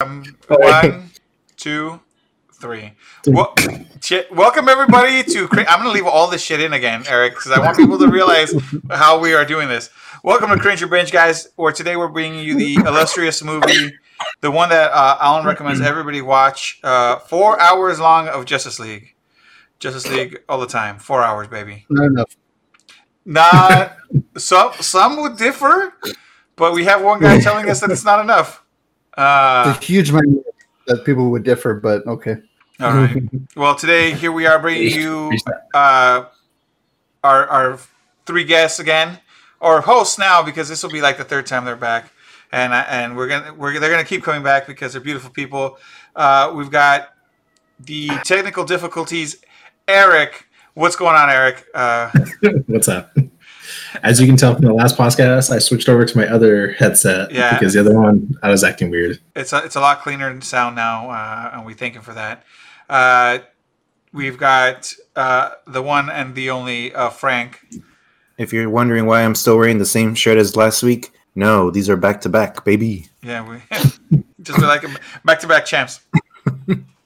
Um, one, two, three. Well, shit. welcome everybody to. I'm gonna leave all this shit in again, Eric, because I want people to realize how we are doing this. Welcome to Cringe Your Binge, guys. Where today we're bringing you the illustrious movie, the one that uh, Alan recommends everybody watch. Uh, four hours long of Justice League. Justice League all the time. Four hours, baby. Not enough. Not some. Some would differ, but we have one guy telling us that it's not enough. Uh, It's a huge minority that people would differ, but okay. All right. Well, today here we are bringing you uh, our our three guests again, or hosts now because this will be like the third time they're back, and and we're gonna we're they're gonna keep coming back because they're beautiful people. Uh, we've got the technical difficulties. Eric, what's going on, Eric? Uh, What's up? As you can tell from the last podcast, I switched over to my other headset Yeah. because the other one I was acting weird. it's a, it's a lot cleaner in sound now, uh, and we thank him for that. Uh, we've got uh, the one and the only uh, Frank. If you're wondering why I'm still wearing the same shirt as last week, no, these are back to back, baby. Yeah, we just like back to back champs.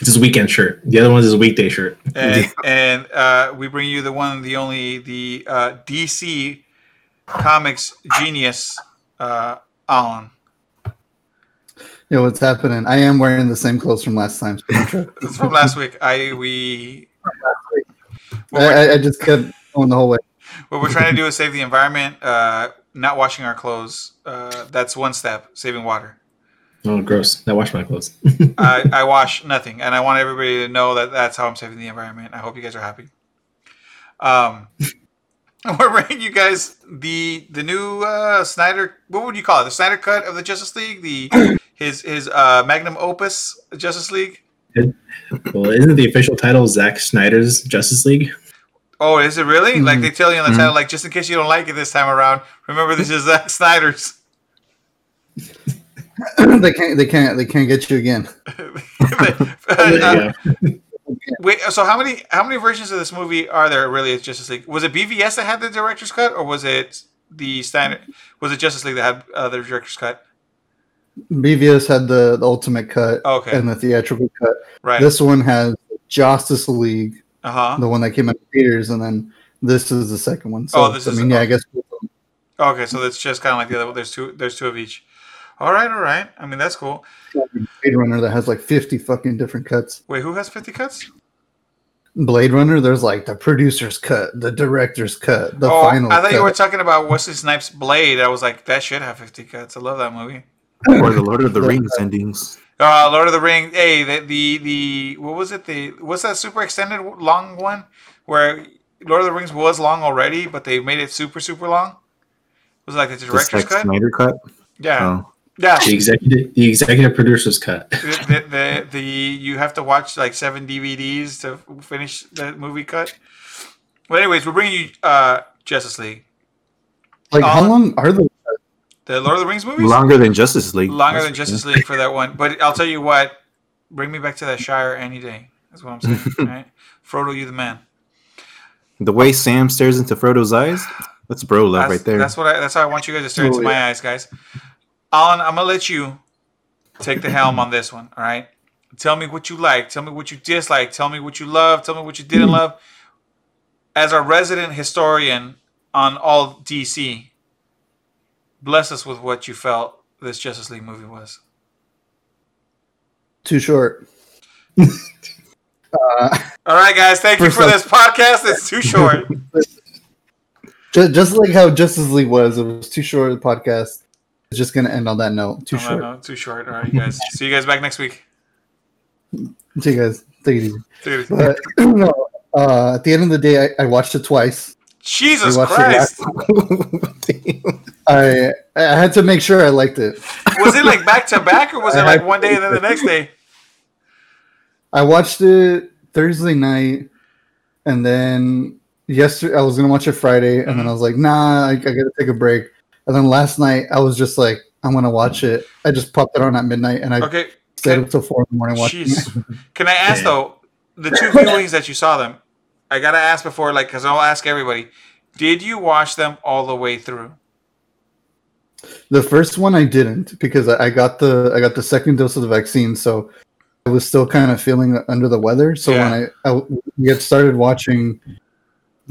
It's his weekend shirt. The other one's his weekday shirt. And, and uh, we bring you the one, the only, the uh, DC Comics genius, uh, Alan. Yeah, what's happening? I am wearing the same clothes from last time. so This is from last week. I we what I, I- I just kept going the whole way. what we're trying to do is save the environment. Uh, not washing our clothes. Uh, that's one step. Saving water. Oh, gross. I wash my clothes. I, I wash nothing, and I want everybody to know that that's how I'm saving the environment. I hope you guys are happy. Um, we're bringing you guys the the new uh, Snyder. What would you call it? The Snyder cut of the Justice League. The his his uh, magnum opus Justice League. well, isn't the official title Zack Snyder's Justice League? Oh, is it really? Like Mhm. they tell you on the Mhm. title, like just in case you don't like it this time around, remember this is Zack Snyder's. they can't. They can't. They can't get you again. Uh. Wait, so how many how many versions of this movie are there really at Justice League? Was it BVS that had the director's cut, or was it the standard? Was it Justice League that had uh, the director's cut? BVS had the, the ultimate cut Okay, and the theatrical cut. right. This one has Justice League, Uh huh. the one that came out in theaters, and then this is the second one. So Oh, this I is- mean, yeah, I guess Okay, so that's just kind of like the other. One. There's two. There's two of each. All right, all right. I mean, that's cool. Blade Runner that has like fifty fucking different cuts. Wait, who has fifty cuts? Blade Runner, there's like the producer's cut, the director's cut, the oh, final. I thought cut. you were talking about Wesley Snipes' Blade. I was like, that should have fifty cuts. I love that movie. Or the Lord of the Rings endings. Uh, Lord of the Rings. Hey, the, the the what was it? The what's that super extended long one where Lord of the Rings was long already, but they made it super super long. Was it like the The director's Zack cut? Snyder cut. Yeah, Oh. Yeah. The executive, the executive producer's cut. the, the, the, the you have to watch like seven DVDs to finish the movie cut. Well, anyways, we're bringing you uh, Justice League, like how long are the the Lord of the Rings movies. Longer than Justice League. Longer That's than for Justice. League for that one, but I'll tell you what. Bring me back to that Shire any day. That's what I'm saying. all right? Frodo, you the man. The way Sam stares into Frodo's eyes, that's bro love That's, right there. that's what I. That's how I want you guys to stare into Oh, my eyes, guys. Alan, I'm gonna let you take the helm on this one. All right. Tell me what you like. Tell me what you dislike. Tell me what you love. Tell me what you didn't love. As our resident historian on all DC, bless us with what you felt this Justice League movie was. too short? uh, All right, guys. Thank you for off- this podcast. It's too short. just, just like how Justice League was, it was too short. of The podcast just gonna end on that note. Too short. no, too short. All right, you guys. See you guys back next week. See you guys. Take it easy. Dude, But no, uh, at the end of the day, I, I watched it twice. Jesus it Christ. I I had to make sure I liked it. Was it like back to back or was it like one day and then the next day? I watched it Thursday night, and then yesterday I was gonna watch it Friday, and Mm-hmm. then I was like, nah, I, I gotta take a break. And then last night I was just like, I'm gonna watch it. I just popped it on at midnight, and I Okay. stayed Can, up till four in the morning watching. it. Can I ask though, the two viewings that you saw them, I gotta ask before, like, because I'll ask everybody, did you watch them all the way through? The first one I didn't because I I got the I got the second dose of the vaccine, so I was still kind of feeling under the weather. So Yeah. when I, I we had started watching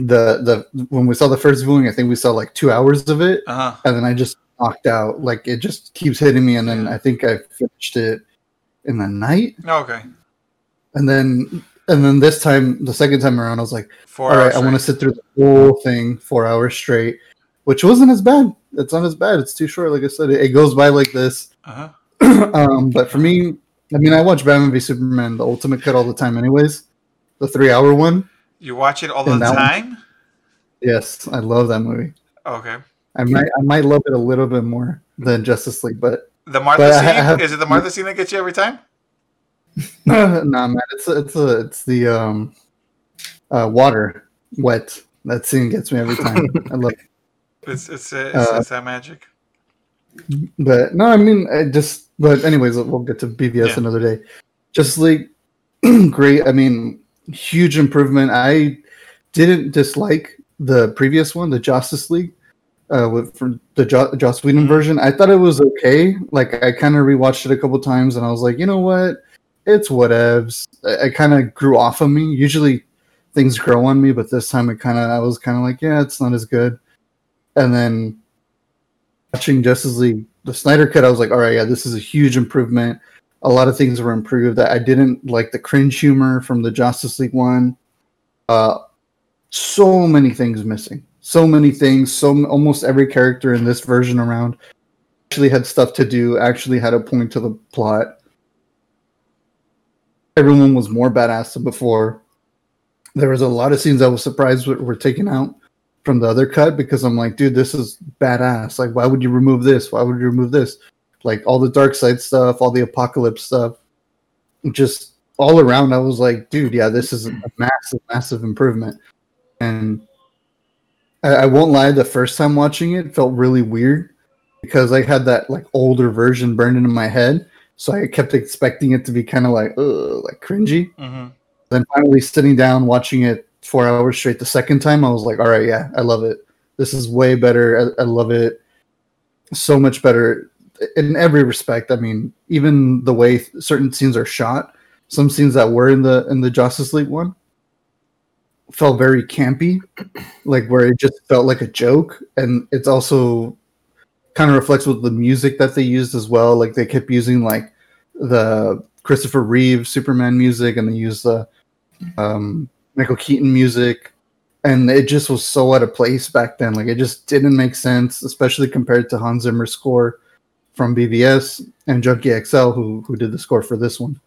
the the when we saw the first viewing, I think we saw like two hours of it, Uh huh. and then I just knocked out. Like it just keeps hitting me, and then I think I finished it in the night, Okay. and then and then this time, the second time around, I was like, Four all right. I want to sit through the whole thing four hours straight, which wasn't as bad. It's not as bad. It's too short. Like I said, it, it goes by like this. Uh-huh. um, but for me, I mean, I watch Batman v Superman, the Ultimate Cut, all the time, anyways. The three-hour one. You watch it all the that one- time? Yes, I love that movie. Okay. I might, I might love it a little bit more than Justice League, but The Martha But scene? Have- Is it the Martha scene that gets you every time? nah, man, it's it's a, it's the um, uh, water wet. That scene gets me every time. I love. It. It's it's it's, Uh, it's that magic. But no, I mean, I just. But anyways, we'll get to BVS Yeah. another day. Justice League, great. I mean, huge improvement. I didn't dislike the previous one, the Justice League, uh, with from the jo- Joss Whedon Mhm. version. I thought it was okay. Like I kind of rewatched it a couple times, and I was like, you know what, it's whatevs. I, I kind of grew off of me. Usually, things grow on me, but this time it kind of I was kind of like, yeah, it's not as good. And then watching Justice League, the Snyder Cut, I was like, all right, yeah, this is a huge improvement. A lot of things were improved. I didn't like the cringe humor from the Justice League one. Uh, so many things missing. So many things. So almost every character in this version around actually had stuff to do. Actually had a point to the plot. Everyone was more badass than before. There was a lot of scenes I was surprised were, were taken out from the other cut because I'm like, dude, this is badass. Like, why would you remove this? Why would you remove this? Like all the Darkseid stuff, all the apocalypse stuff, just all around. I was like, dude, yeah, this is a massive, massive improvement. And I, I won't lie, the first time watching it felt really weird because I had that like older version burned into my head. So I kept expecting it to be kind of like, ugh, like cringy hmm then finally sitting down watching it four hours straight the second time i was like all right yeah i love it this is way better i, I love it so much better in every respect i mean even the way certain scenes are shot some scenes that were in the in the justice league one felt very campy like where it just felt like a joke and it's also kind of reflects with the music that they used as well like they kept using like the christopher reeve superman music and they used the um, Michael Keaton music, and it just was so out of place back then. Like it just didn't make sense, especially compared to Hans Zimmer's score from BVS and Junkie XL, who who did the score for this one.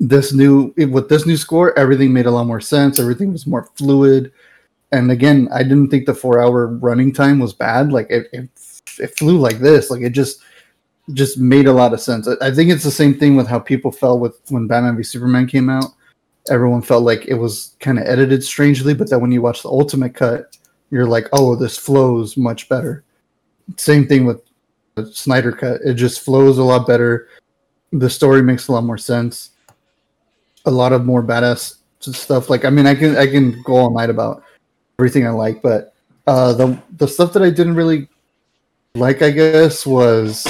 This new with this new score, everything made a lot more sense. Everything was more fluid, and again, I didn't think the four hour running time was bad. Like it, it, it flew like this. Like it just just made a lot of sense. I, I think it's the same thing with how people felt with when Batman v Superman came out everyone felt like it was kind of edited strangely, but then when you watch the ultimate cut, you're like, oh, this flows much better. Same thing with Snyder cut; it just flows a lot better. The story makes a lot more sense. A lot of more badass stuff. Like, I mean, I can I can go all night about everything I like, but uh, the the stuff that I didn't really like, I guess, was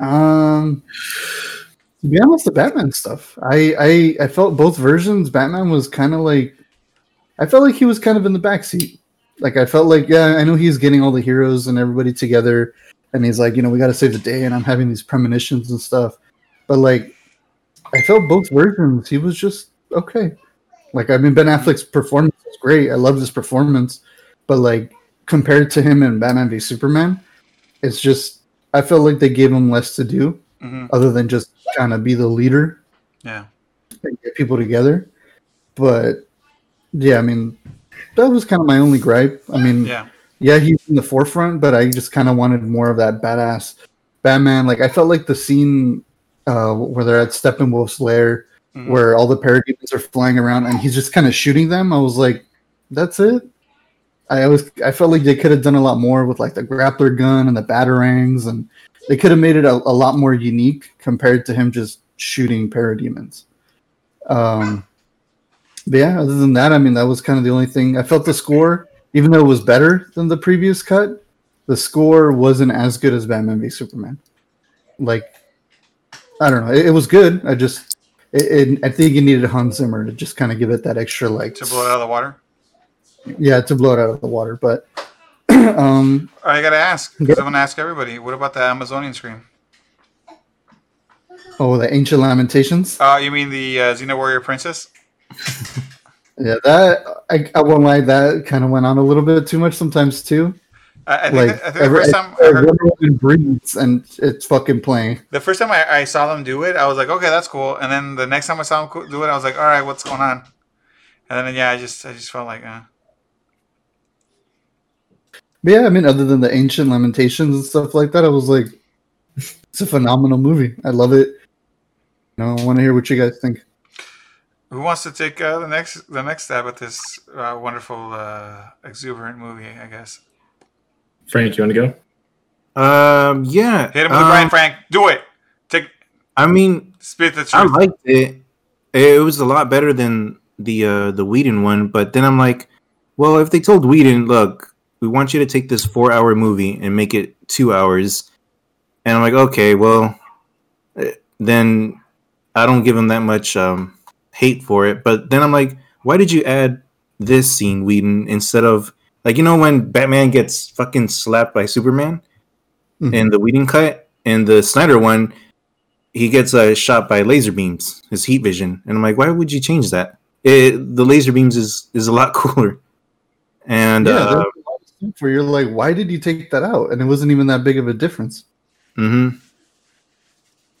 um to be honest, the Batman stuff. I I, I felt both versions. Batman was kind of like, I felt like he was kind of in the backseat. Like I felt like, yeah, I know he's getting all the heroes and everybody together, and he's like, you know, we got to save the day, and I'm having these premonitions and stuff. But like, I felt both versions. He was just okay. Like I mean, Ben Affleck's performance was great. I love his performance, but like compared to him in Batman v Superman, it's just I felt like they gave him less to do hmm other than just kind of be the leader Yeah. and get people together. But yeah, I mean, that was kind of my only gripe. I mean, Yeah. Yeah, he's in the forefront, but I just kind of wanted more of that badass Batman. Like I felt like the scene uh, where they're at Steppenwolf's lair, Mhm. where all the parademons are flying around, and he's just kind of shooting them. I was like, that's it. I always I felt like they could have done a lot more with like the grappler gun and the batarangs, and they could have made it a, a lot more unique compared to him just shooting parademons. Um, but yeah, other than that, I mean, that was kind of the only thing. I felt the score, even though it was better than the previous cut, the score wasn't as good as Batman v Superman. Like, I don't know. It, it was good. I just, it, it, I think it needed Hans Zimmer to just kind of give it that extra, like, To blow it out of the water. yeah, to blow it out of the water. But, um, I gotta ask. 'cause I'm gonna ask everybody. What about the Amazonian scream? oh, the Ancient Lamentations. Uh, you mean the uh, Xena Warrior Princess? Yeah, that I, I won't lie. That kind of went on a little bit too much sometimes too. I, I think, Like, I think the every, first time I every- heard, breathes and it's fucking playing. the first time I, I saw them do it, I was like, okay, that's cool. And then the next time I saw them do it, I was like, all right, what's going on? And then yeah, I just I just felt like, uh, But yeah, I mean, other than the ancient lamentations and stuff like that, I was like, it's a phenomenal movie. I love it. You know, I want to hear what you guys think. Who wants to take uh, the next the next stab at this uh, wonderful uh, exuberant movie? I guess Frank, you want to go? Um, yeah. hit him with um, the Frank. Do it. Take I mean, spit the I liked it. It was a lot better than the uh the Whedon one, but then I'm like, well, if they told Whedon, look, we want you to take this four hour movie and make it two hours, and I'm like, okay, well, eh, then I don't give him that much um hate for it. But then I'm like, why did you add this scene, Whedon, instead of like you know when Batman gets fucking slapped by Superman Mhm. in the Whedon cut and the Snyder one, he gets uh, shot by laser beams, his heat vision, and I'm like, why would you change that? It, the laser beams is is a lot cooler, and yeah, uh, there's a lot of stuff where you're like, why did you take that out? And it wasn't even that big of a difference. hmm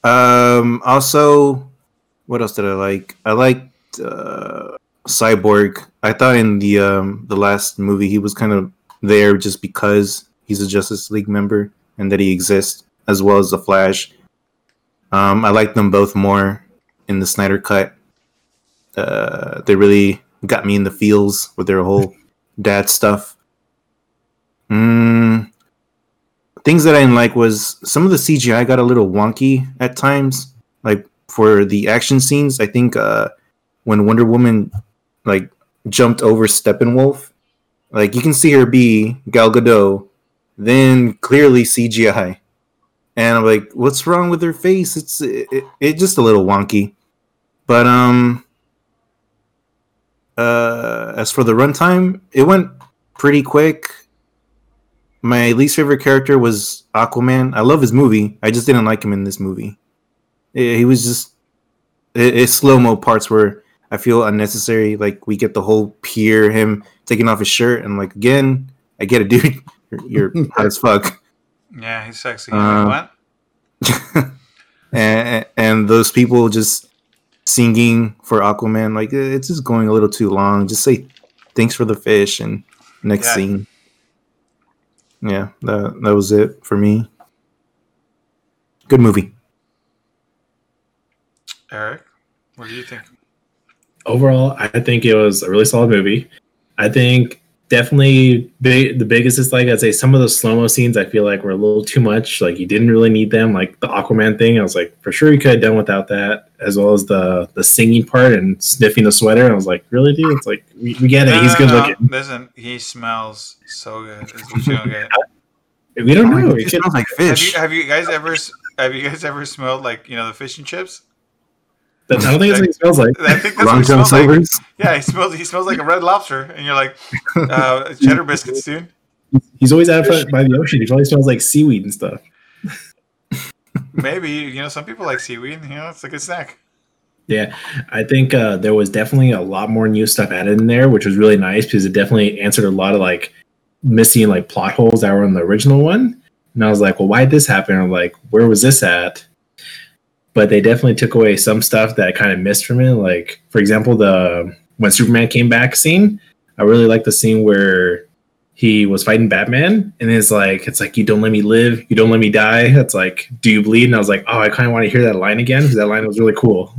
Um. Also, what else did I like? I liked uh, Cyborg. I thought in the um the last movie he was kind of there just because he's a Justice League member and that he exists, as well as the Flash. Um, I like them both more in the Snyder cut. Uh, they really got me in the feels with their whole dad stuff. Mm, things that I didn't like was some of the CGI got a little wonky at times. For the action scenes, I think uh, when Wonder Woman like jumped over Steppenwolf, like you can see her be Gal Gadot, then clearly CGI, and I'm like, what's wrong with her face? It's it, it, it just a little wonky, but um. Uh, as for the runtime, it went pretty quick my least favorite character was Aquaman. I love his movie. I just didn't like him in this movie. Eh, He was just his slow mo parts were I feel unnecessary. Like we get the whole pier, him taking off his shirt, and like again, I get it, dude. You're, you're hot as fuck. yeah, he's sexy. Uh, what? and, and those people just singing for Aquaman, like it's just going a little too long. Just say thanks for the fish and next Yeah. scene. Yeah, that that was it for me. Good movie. Eric, what do you think? overall, I think it was a really solid movie. I think definitely big, the biggest is like I'd say some of the slow mo scenes I feel like were a little too much. Like you didn't really need them. Like the Aquaman thing, I was like for sure you could have done without that, as well as the the singing part and sniffing the sweater. I was like, really, dude? It's like we, we get it. No, He's no, good no. looking. Listen, he smells so good. Is what you don't get. We don't know. it We just could, smells like Have fish. you have you guys ever have you guys ever smelled like you know the fish and chips? That's, I don't think that's what it smells like. I think that's what Long he John smells like. Silver's. Yeah, he smells he smells like a red lobster, and you're like uh, cheddar biscuits, dude. He's always out front by the ocean. He probably smells like seaweed and stuff. Maybe you know some people like seaweed. You know, it's a good snack. Yeah, I think uh, there was definitely a lot more new stuff added in there, which was really nice because it definitely answered a lot of like missing like plot holes that were in the original one. And I was like, well, why did this happen? I'm like, where was this at? But they definitely took away some stuff that I kind of missed from it. Like, for example, the um, when Superman came back scene, I really like the scene where he was fighting Batman, and it's like, it's like you don't let me live, you don't let me die. It's like, do you bleed? And I was like, oh, I kind of want to hear that line again because that line was really cool.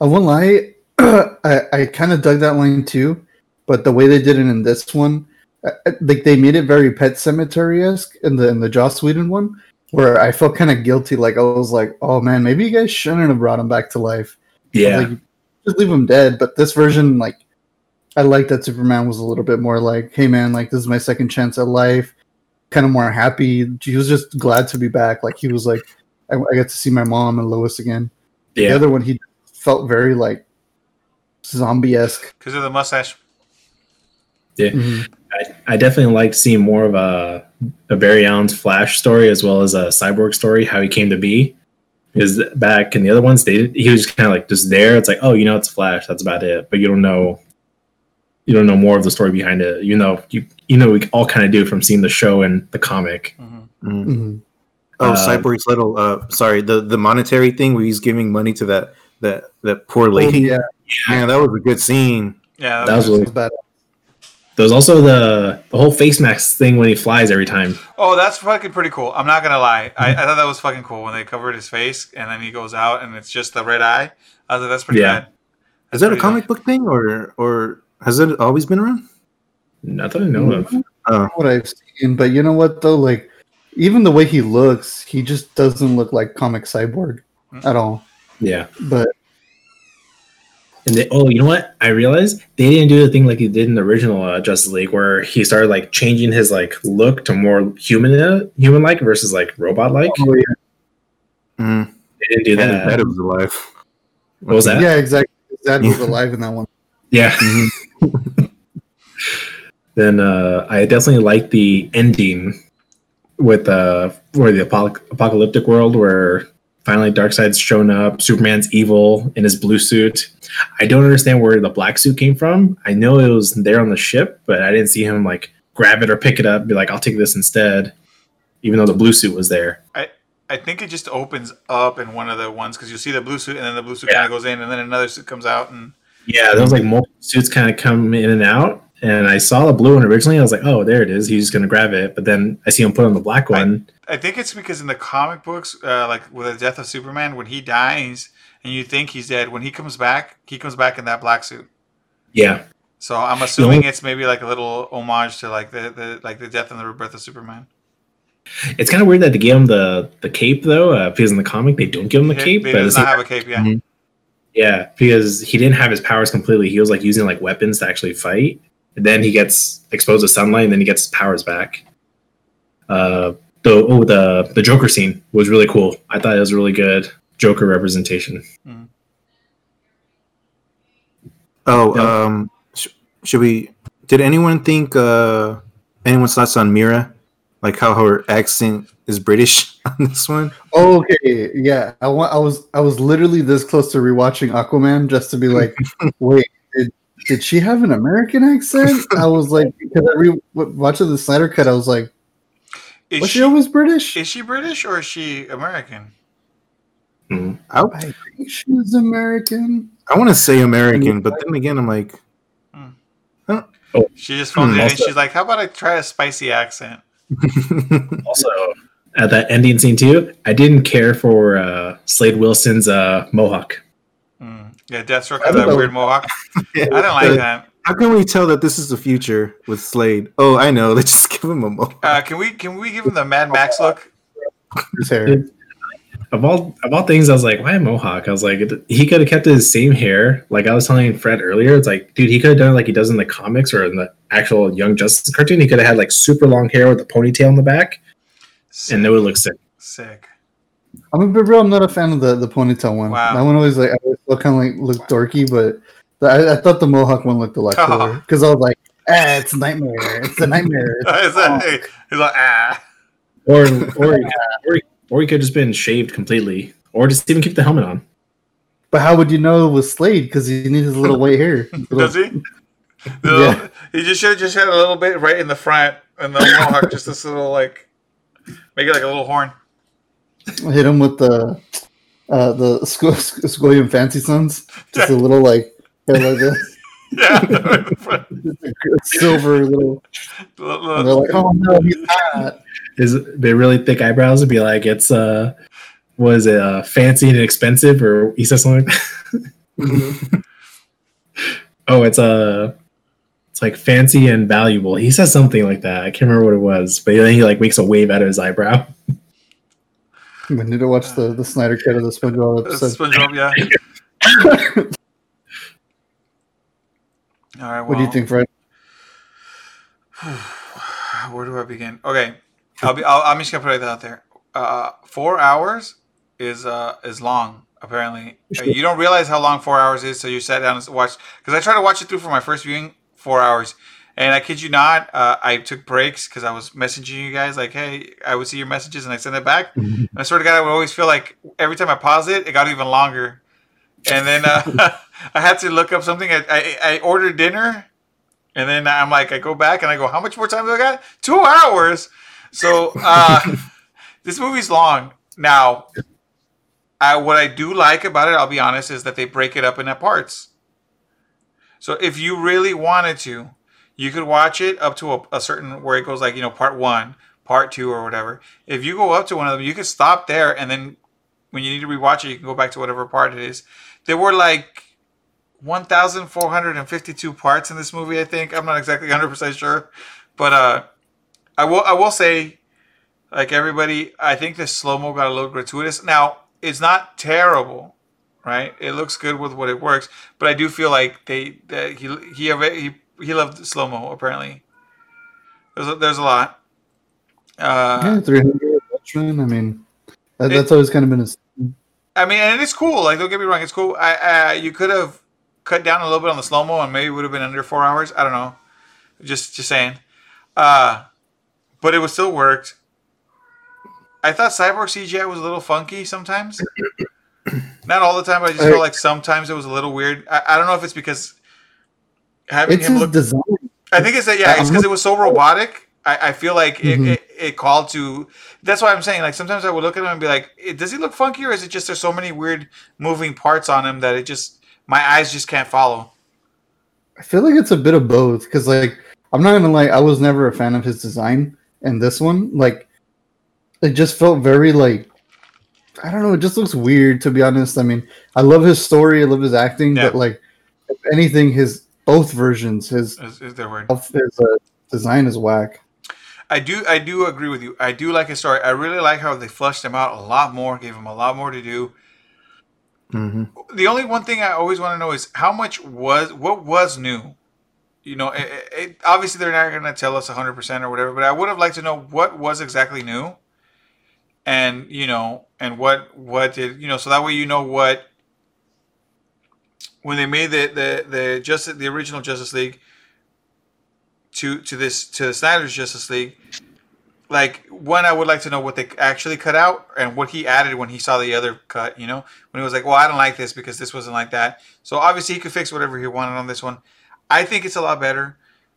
I won't lie, I, I kind of dug that line too, but the way they did it in this one, I- I- like they made it very Pet Sematary esque in the in the Joss Whedon one, where I felt kind of guilty. Like I was like, oh man, maybe you guys shouldn't have brought him back to life. Yeah. like, just leave him dead. But this version, like, I like that Superman was a little bit more like, hey man, like this is my second chance at life. Kind of more happy. He was just glad to be back. Like he was like, I, I get to see my mom and Lois again. The other one, he felt very like zombie esque. Because of the mustache. Yeah. Mm-hmm. I, I definitely liked seeing more of a, a Barry Allen's Flash story as well as a Cyborg story, how he came to be. Because back in the other ones, they he was kind of like just there. It's like, oh, you know, it's Flash. That's about it. But you don't know, you don't know more of the story behind it. You know, you you know, we all kind of do from seeing the show and the comic. Mhm. Mm. Mhm. Oh, Uh, Cyborg's little uh sorry, the the monetary thing where he's giving money to that that that poor lady. Oh, yeah, Man, that was a good scene. Yeah, That was that really was bad. There was also the the whole face mask thing when he flies every time. Oh, that's fucking pretty cool. I'm not gonna lie. I, I thought that was fucking cool when they covered his face and then he goes out and it's just the red eye. I was like, that's pretty Yeah. bad. Is that a pretty comic book thing or or has it always been around? Not that I know of. Oh, what I've seen, but you know what though, like even the way he looks, he just doesn't look like comic cyborg mm. at all. Yeah. But And they, oh, you know what? I realized they didn't do the thing like he did in the original uh, Justice League, where he started like changing his like look to more human uh, human like versus like robot like. oh, yeah, mm. They didn't do that. that. was alive. What was that? yeah, exactly. That was alive in that one. Yeah. Mhm. then uh, I definitely like the ending with uh, where the apoc- apocalyptic world where finally Darkseid's shown up. Superman's evil in his blue suit. I don't understand where the black suit came from. I know it was there on the ship, but I didn't see him like grab it or pick it up. Be like, I'll take this instead, even though the blue suit was there. I I think it just opens up in one of the ones because you see the blue suit and then the blue suit Yeah. kind of goes in and then another suit comes out and Yeah, was like multiple suits kind of come in and out. And I saw the blue one originally. I was like, oh, there it is. He's just going to grab it. But then I see him put on the black one. I think it's because in the comic books, uh, like with the death of Superman, when he dies and you think he's dead, when he comes back, he comes back in that black suit. Yeah. So I'm assuming it's maybe like a little homage to like the, the like the death and the rebirth of Superman. It's kind of weird that they give him the the cape though, uh, because in the comic they don't give him the He- cape. he does not have a cape, yeah. Mhm. yeah, because he didn't have his powers completely. He was like using like weapons to actually fight. And then he gets exposed to sunlight, and then he gets his powers back. Uh, the oh the the Joker scene was really cool. I thought it was really good Joker representation. Oh, Yeah. um, sh- should we? Did anyone think? uh Anyone's thoughts on Mira? Like how her accent is British on this one? Oh, okay, yeah. I want. I was. I was literally this close to rewatching Aquaman just to be like, wait, did, did she have an American accent? I was like, because I re- watching the Snyder cut, I was like, Is was she, she always British? is she British or is she American? Mm. I, I think she was American. I want to say American, but then again, I'm like, She just phones Hmm, it in and she's like, How about I try a spicy accent? Also, at that ending scene too, I didn't care for uh, Slade Wilson's uh, mohawk. Yeah, Deathstroke I has that know. weird mohawk. Yeah. I don't like that. How can we tell that this is the future with Slade? Oh, I know. Let's just give him a mohawk. Uh, can we can we give him the Mad Max look? His hair. Of all of all things, I was like, why a mohawk? I was like, he could have kept his same hair. Like I was telling Fred earlier, it's like, dude, he could have done it like he does in the comics or in the actual Young Justice cartoon. He could have had like super long hair with a ponytail in the back, Sick. and it would look sick. Sick. I'm a bit real. I'm not a fan of the the ponytail one. Wow. That one always like I always felt kind of like looked dorky, but the, I, I thought the mohawk one looked a lot Oh. cooler because I was like, ah, it's a nightmare. It's a nightmare. Is that- he's like, ah. Or or he, or, he, or he could just been shaved completely, or just even keep the helmet on. But how would you know it was Slade? Because he needs his little white hair. Does he? Yeah. He just should have just had a little bit right in the front and the mohawk, just this little like, make it like a little horn. Hit him with the uh, the Sco- Fancy Sons. Just a little like hair like this. Yeah. the a silver little. Little- And they're like, oh no, he's not. Is they really thick eyebrows would be like it's uh was it uh, fancy and expensive or he says something like that. oh it's uh it's like fancy and valuable he says something like that i can't remember what it was but then he like makes a wave out of his eyebrow We need to watch the, the Snyder cut of the SpongeBob episode. SpongeBob, yeah. All right. Well, What do you think, Fred? Where do I begin? Okay, I'll be. I'll, I'm just gonna put it out there. Uh, four hours is uh is long. Apparently, you don't realize how long four hours is, so you sat down and watched. Because I tried to watch it through for my first viewing, four hours, and I kid you not, uh, I took breaks because I was messaging you guys like, "Hey, I would see your messages and I send it back." And I sort of got I would always feel like every time I pause it, it got even longer. And then uh, I had to look up something. I, I, I ordered dinner, and then I'm like, I go back and I go, how much more time do I got? Two hours. So uh, this movie's long. Now, I, what I do like about it, I'll be honest, is that they break it up into parts. So if you really wanted to, you could watch it up to a, a certain where it goes like you know part one, part two, or whatever. If you go up to one of them, you could stop there, and then when you need to rewatch it, you can go back to whatever part it is. There were like 1,452 parts in this movie. I think I'm not exactly 100 percent sure, but uh, I will I will say, like everybody, I think the slow mo got a little gratuitous. Now it's not terrible, right? It looks good with what it works, but I do feel like they that he he he he loved slow mo apparently. There's a, there's a lot. Uh, yeah, 300 Watchmen. I mean, that, It- that's always kind of been his. I mean, and it's cool. Like, don't get me wrong, it's cool. I, I you could have cut down a little bit on the slow mo, and maybe it would have been under four hours. I don't know. Just, just saying. Uh, but it would still worked. I thought Cyborg CGI was a little funky sometimes. Not all the time, but I just felt like sometimes it was a little weird. I, I don't know if it's because having It's him look. design. I think it's that. Yeah, it's because it was so robotic. I, I feel like it, Mhm. it, it called to. That's why I'm saying. Like sometimes I would look at him and be like, "Eh, "Does he look funky, or is it just there's so many weird moving parts on him that it just my eyes just can't follow?" I feel like it's a bit of both because, like, I'm not gonna lie, I was never a fan of his design, and this one, like, it just felt very like, I don't know, it just looks weird to be honest. I mean, I love his story, I love his acting, Yeah. but like, if anything, his both versions, his Is, is their word? his uh, design is whack. I do. I do agree with you. I do like his story. I really like how they flushed him out a lot more, gave him a lot more to do. hmm the only one thing I always want to know is how much was what was new. You know, it, it- obviously they're not going to tell us 100% or whatever, but I would have liked to know what was exactly new. And, you know, and what what did, you know, so that way you know what when they made the the the Justice the original Justice League to to this to the Snyder's Justice League like one i would like to know what they actually cut out and what he added when he saw the other cut you know? When he was like well i don't like this because this wasn't like that. So obviously he could fix whatever he wanted on this one. I think it's a lot better.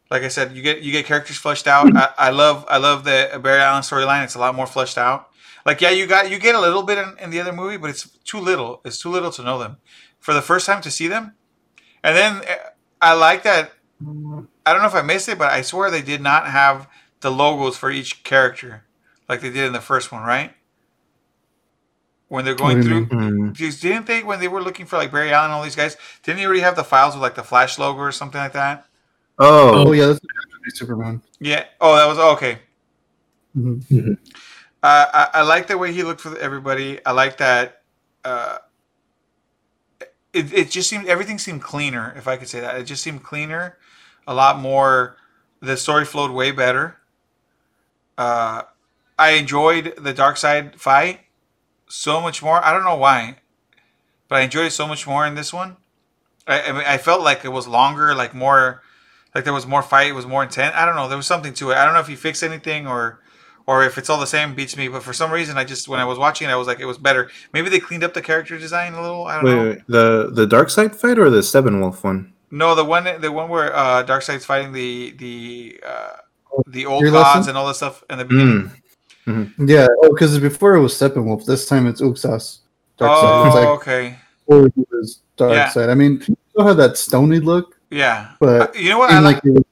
Like i said you get you get characters fleshed out. I, I love i love the barry allen storyline. It's a lot more fleshed out. Like yeah you got you get a little bit in, in the other movie but it's too little. It's too little to know them for the first time to see them and then eh, i like that i don't know if i missed it but i swear they did not have the logos for each character like they did in the first one, right? When they're going What do through, Mm. Because didn't they when they were looking for like Barry Allen and all these guys? Didn't they already have the files with like the Flash logo or something like that? Oh Oh, yeah, that's Superman. Yeah. Oh, that was okay. Mhm. Uh, I, I like the way he looked for everybody. I like that. Uh, it, it just seemed everything seemed cleaner, if I could say that. It just seemed cleaner, a lot more. The story flowed way better. Uh, I enjoyed the Darkseid fight so much more. I don't know why, but I enjoyed it so much more in this one. I, I mean, I felt like it was longer, like more, like there was more fight. It was more intense. I don't know. There was something to it. I don't know if he fixed anything or or if it's all the same beats me but for some reason i just when i was watching it i was like it was better maybe they cleaned up the character design a little i don't wait, know wait, the the Darkseid fight or the Steppenwolf one? no the one the one where uh side's fighting the the uh the old Your gods lesson? and all that stuff in the beginning Mm. Yeah, oh, because before it was Steppenwolf. This time it's Uxas. Dark oh side. It's like okay before he was Dark Yeah. side. I mean, you still had that stony look, yeah but Uh, you know what i like like he was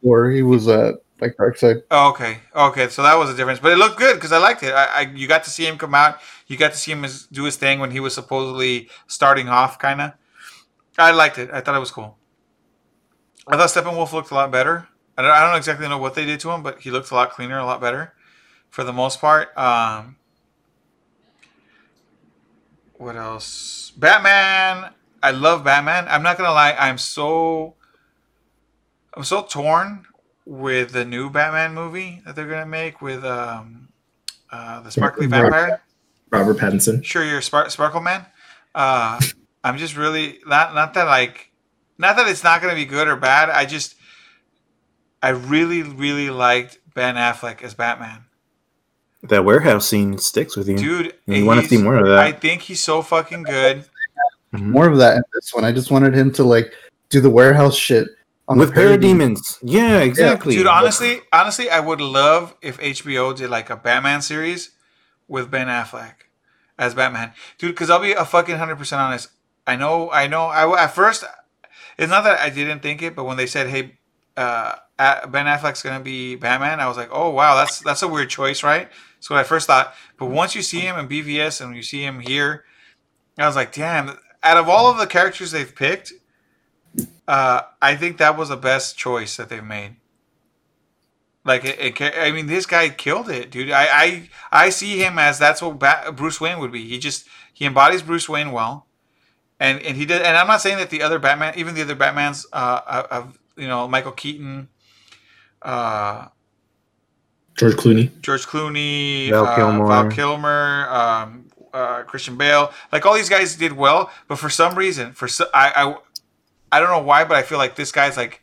before he was uh like Darkseid. oh, okay okay so that was a difference but it looked good because i liked it I, I you got to see him come out you got to see him do his thing when he was supposedly starting off kind of i liked it i thought it was cool I thought Steppenwolf looked a lot better. I don't, I don't exactly know what they did to him, but he looked a lot cleaner, a lot better, for the most part. Um, what else? Batman. I love Batman. I'm not gonna lie. I'm so I'm so torn with the new Batman movie that they're gonna make with um, uh, the sparkly vampire. Robert Pattinson. Sure, you're Spar- Sparkle Man. Uh, I'm just really not not that like not that it's not gonna be good or bad. I just I really really liked Ben Affleck as Batman, That warehouse scene sticks with you. dude. you want to see more of that? I think he's so fucking good. Mhm. More of that in this one. I just wanted him to like do the warehouse shit on with the parademon. parademons. Yeah, exactly. Dude, honestly, honestly, I would love if HBO did like a Batman series with Ben Affleck as Batman, dude. Because I'll be a fucking hundred percent honest. I know, I know. I at first, it's not that I didn't think it, but when they said, "Hey, uh, Ben Affleck's gonna be Batman," I was like, "Oh wow, that's that's a weird choice, right?" So I first thought, but once you see him in BVS and you see him here, I was like, "Damn!" Out of all of the characters they've picked, uh, I think that was the best choice that they've made. Like, it, it, I mean, this guy killed it, dude. I, I, I see him as that's what Bat- Bruce Wayne would be. He just he embodies Bruce Wayne well, and and he did. And I'm not saying that the other Batman, even the other Batmans, uh, of you know Michael Keaton, uh, George Clooney. George Clooney, Val uh, Kilmer. Val Kilmer, um, uh, Christian Bale. Like all these guys did well, but for some reason, for so, I, I, I don't know why, but I feel like this guy's like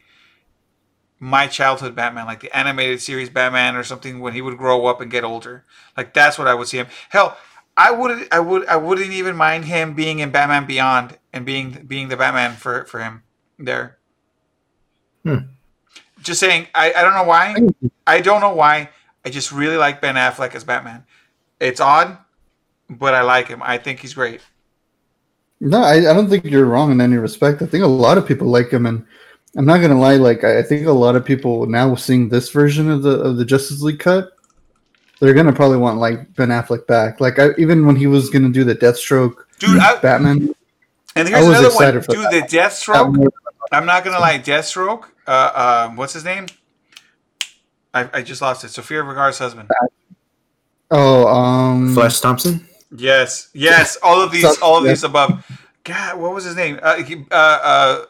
my childhood Batman, like the animated series Batman or something. When he would grow up and get older, like that's what I would see him. Hell, I would, I would, I wouldn't even mind him being in Batman Beyond and being being the Batman for for him there. Hmm. Just saying, I, I don't know why. I don't know why. I just really like Ben Affleck as Batman. It's odd, but I like him. I think he's great. No, I, I don't think you're wrong in any respect. I think a lot of people like him, and I'm not gonna lie. Like I I think a lot of people now seeing this version of the of the Justice League cut, they're gonna probably want like Ben Affleck back. Like I, even when he was gonna do the Deathstroke Dude, I, Batman, and I here's was another one. excited for Dude, that. the Deathstroke. I'm not gonna lie, Deathstroke. Uh, um, what's his name? I, I just lost it. Sofia Vergara's husband. oh, um, Flash Thompson. Yes, yes. All of these, So- all of yeah. these above. God, what was his name? Uh, he, uh, uh,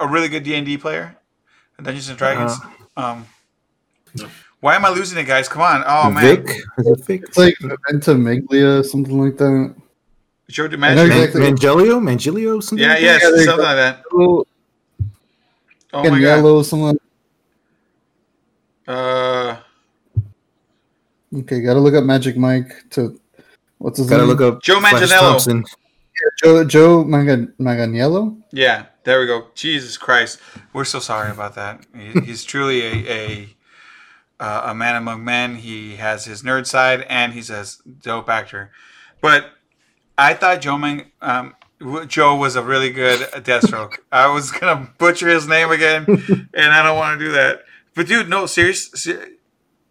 a really good D and D player, Dungeons and Dragons. um, No. why am I losing it, guys? Come on! Oh man, Vic. Is it Vic? it's like Ventimiglia, something like that. Joe DiMaggio. Man- exactly- Mangelio? Mangelio? Something Yeah, like yes, Yeah, something like that. Oh, and my god. yellow, something. Uh, Okay, gotta look up Magic Mike to what's his that? Gotta name? look up Joe Flash Manganiello. Joe Joe Magan- Manganiello. yeah, there we go. Jesus Christ, we're so sorry about that. He, he's truly a a, uh, a man among men. He has his nerd side, and he's a dope actor. But I thought Joe Man, um, Joe was a really good Deathstroke. I was gonna butcher his name again, and I don't want to do that. But dude, no, serious, ser-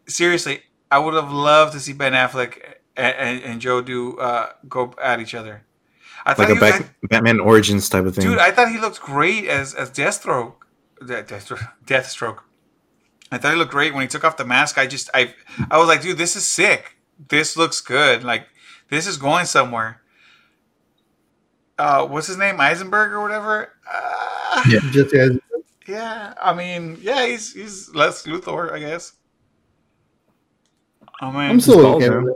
seriously, I would have loved to see Ben Affleck and, and, and Joe do uh, go at each other. I Like thought a he, back, Batman Origins type of thing. Dude, I thought he looked great as as Deathstroke. Deathstroke. Deathstroke. I thought he looked great when he took off the mask. I just I I was like, dude, this is sick. This looks good. Like this is going somewhere. Uh, what's his name? Eisenberg or whatever. Uh, Yeah. Just yeah, yeah. I mean, yeah, he's he's Lex Luthor, I guess. I mean, I'm still bald okay.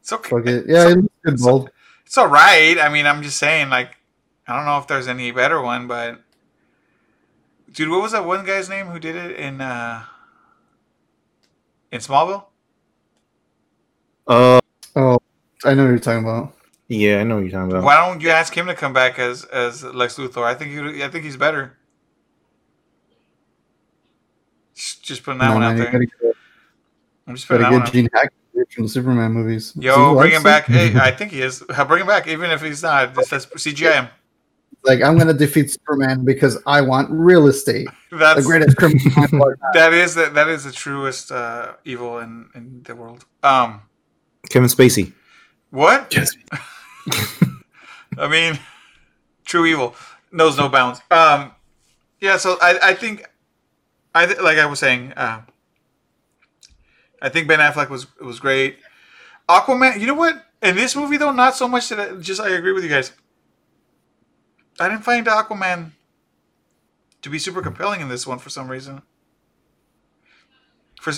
Now. it's okay. Fuck it. Yeah, So- he looks good bald. It's all right. I mean, I'm just saying, like, I don't know if there's any better one, but dude, what was that one guy's name who did it in uh in Smallville? Uh, Oh, I know what you're talking about. yeah, I know what you're talking about. Why don't you ask him to come back as as Lex Luthor? I think he, I think he's better. Just, just putting that No, one man, out you there. gotta, I'm just putting gotta that one get out. Gene Hackman from the Superman movies. Yo, bring him back. Hey, I think he is. Bring him back, even if he's not. Just let's CGI him. Like I'm gonna defeat Superman because I want real estate. The That's greatest criminal. that is the, that is the truest uh, evil in in the world. Um, Kevin Spacey. what? Yes. I mean, true evil knows no bounds. Um, yeah. So I, I think, I th- like I was saying, uh, I think Ben Affleck was was great. Aquaman. You know what? In this movie, though, not so much that I, just I agree with you guys. I didn't find Aquaman to be super compelling in this one for some reason. For,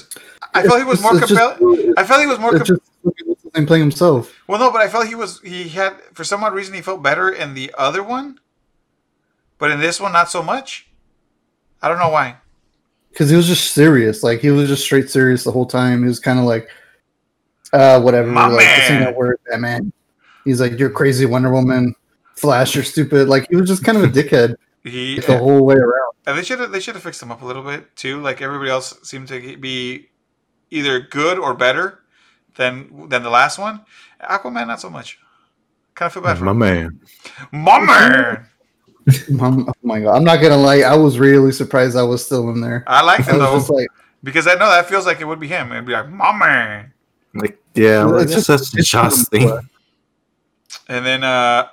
I felt he was more compelling. I felt he was more. It's Com- him playing himself. well, no, but I felt he was. He had for some odd reason he felt better in the other one, but in this one not so much. I don't know why. Because he was just serious. Like he was just straight serious the whole time. He was kind of like, uh, whatever. My like, this ain't man. gonna Batman. He's like, you're crazy, Wonder Woman. Flash, you're stupid. Like he was just kind of a dickhead He the whole way around. And they should have they should have fixed him up a little bit too. Like everybody else seemed to be either good or better than than the last one. Aquaman not so much. Kind of feel bad for My him. man. My man. Um, oh my god, I'm not gonna lie. I was really surprised I was still in there. I like I him though like, because I know that feels like it would be him. It'd be like my man. Like, yeah, Well, like, it's just- such a it's Joss just- thing. And then uh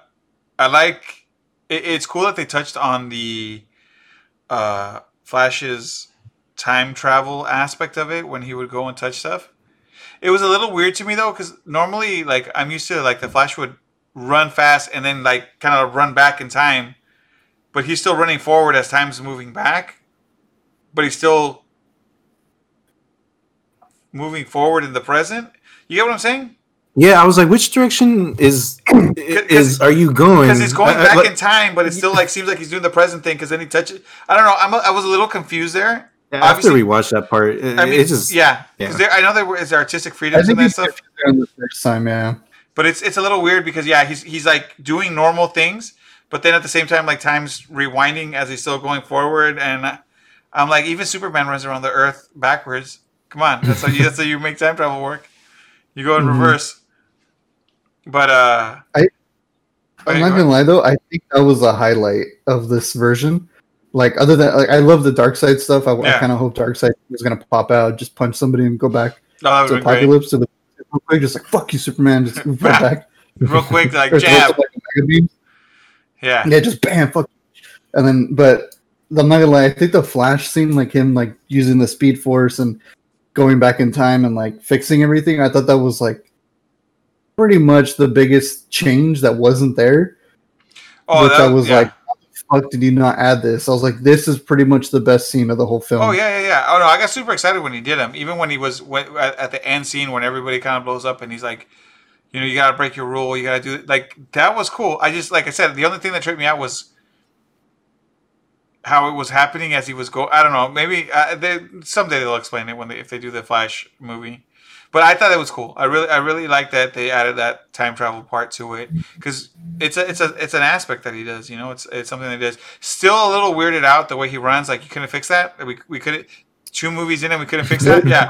I like it, it's cool that they touched on the uh Flash's time travel aspect of it when he would go and touch stuff. It was a little weird to me though cuz normally like I'm used to like the Flash would run fast and then like kind of run back in time. But he's still running forward as time's moving back. But he's still moving forward in the present. You get what I'm saying? Yeah, I was like, which direction is is are you going? because he's going I- I- back like- in time, but it still like seems like he's doing the present thing because then he touches. I don't know. I'm a, I was a little confused there. I have to obviously- rewatch that part. It, I mean, it's just yeah, yeah. because I know there is artistic I freedoms think and that stuff, touched the first time. Yeah, but it's it's a little weird because yeah, he's he's like doing normal things, but then at the same time like time's rewinding as he's still going forward, and I'm like even Superman runs around the Earth backwards. Come on, that's how you that's how you make time travel work. You go in Mhm. reverse. But uh, I I'm not gonna lie though. I think that was a highlight of this version. Like other than like, I love the Darkseid stuff. I, Yeah. kind of hope Darkseid was gonna pop out, just punch somebody and go back oh, to be great. Apokolips to the real quick, just like fuck you, Superman, just right back. Real quick, like jab. like, mega beams. Yeah, Yeah, just bam, fuck. And then, but I'm not gonna lie. I think the Flash scene, like him, like using the Speed Force and going back in time and like fixing everything. I thought that was like pretty much the biggest change that wasn't there. oh, which that I was yeah. like, fuck did you not add this? I was like, this is pretty much the best scene of the whole film. Oh yeah, yeah, yeah. Oh no, I got super excited when he did him. Even when he was when, at, at the end scene when everybody kind of blows up and he's like, you know, you gotta break your rule. You gotta do it. Like that was cool. I just like I said, the only thing that tripped me out was how it was happening as he was go. I don't know. Maybe uh, they, someday they'll explain it when they if they do the Flash movie. But I thought it was cool. I really, I really like that they added that time travel part to it because it's a, it's a, it's an aspect that he does. You know, it's, it's something that he does. Still a little weirded out the way he runs. Like you couldn't fix that. We, we couldn't two movies in and we couldn't fix that. Yeah,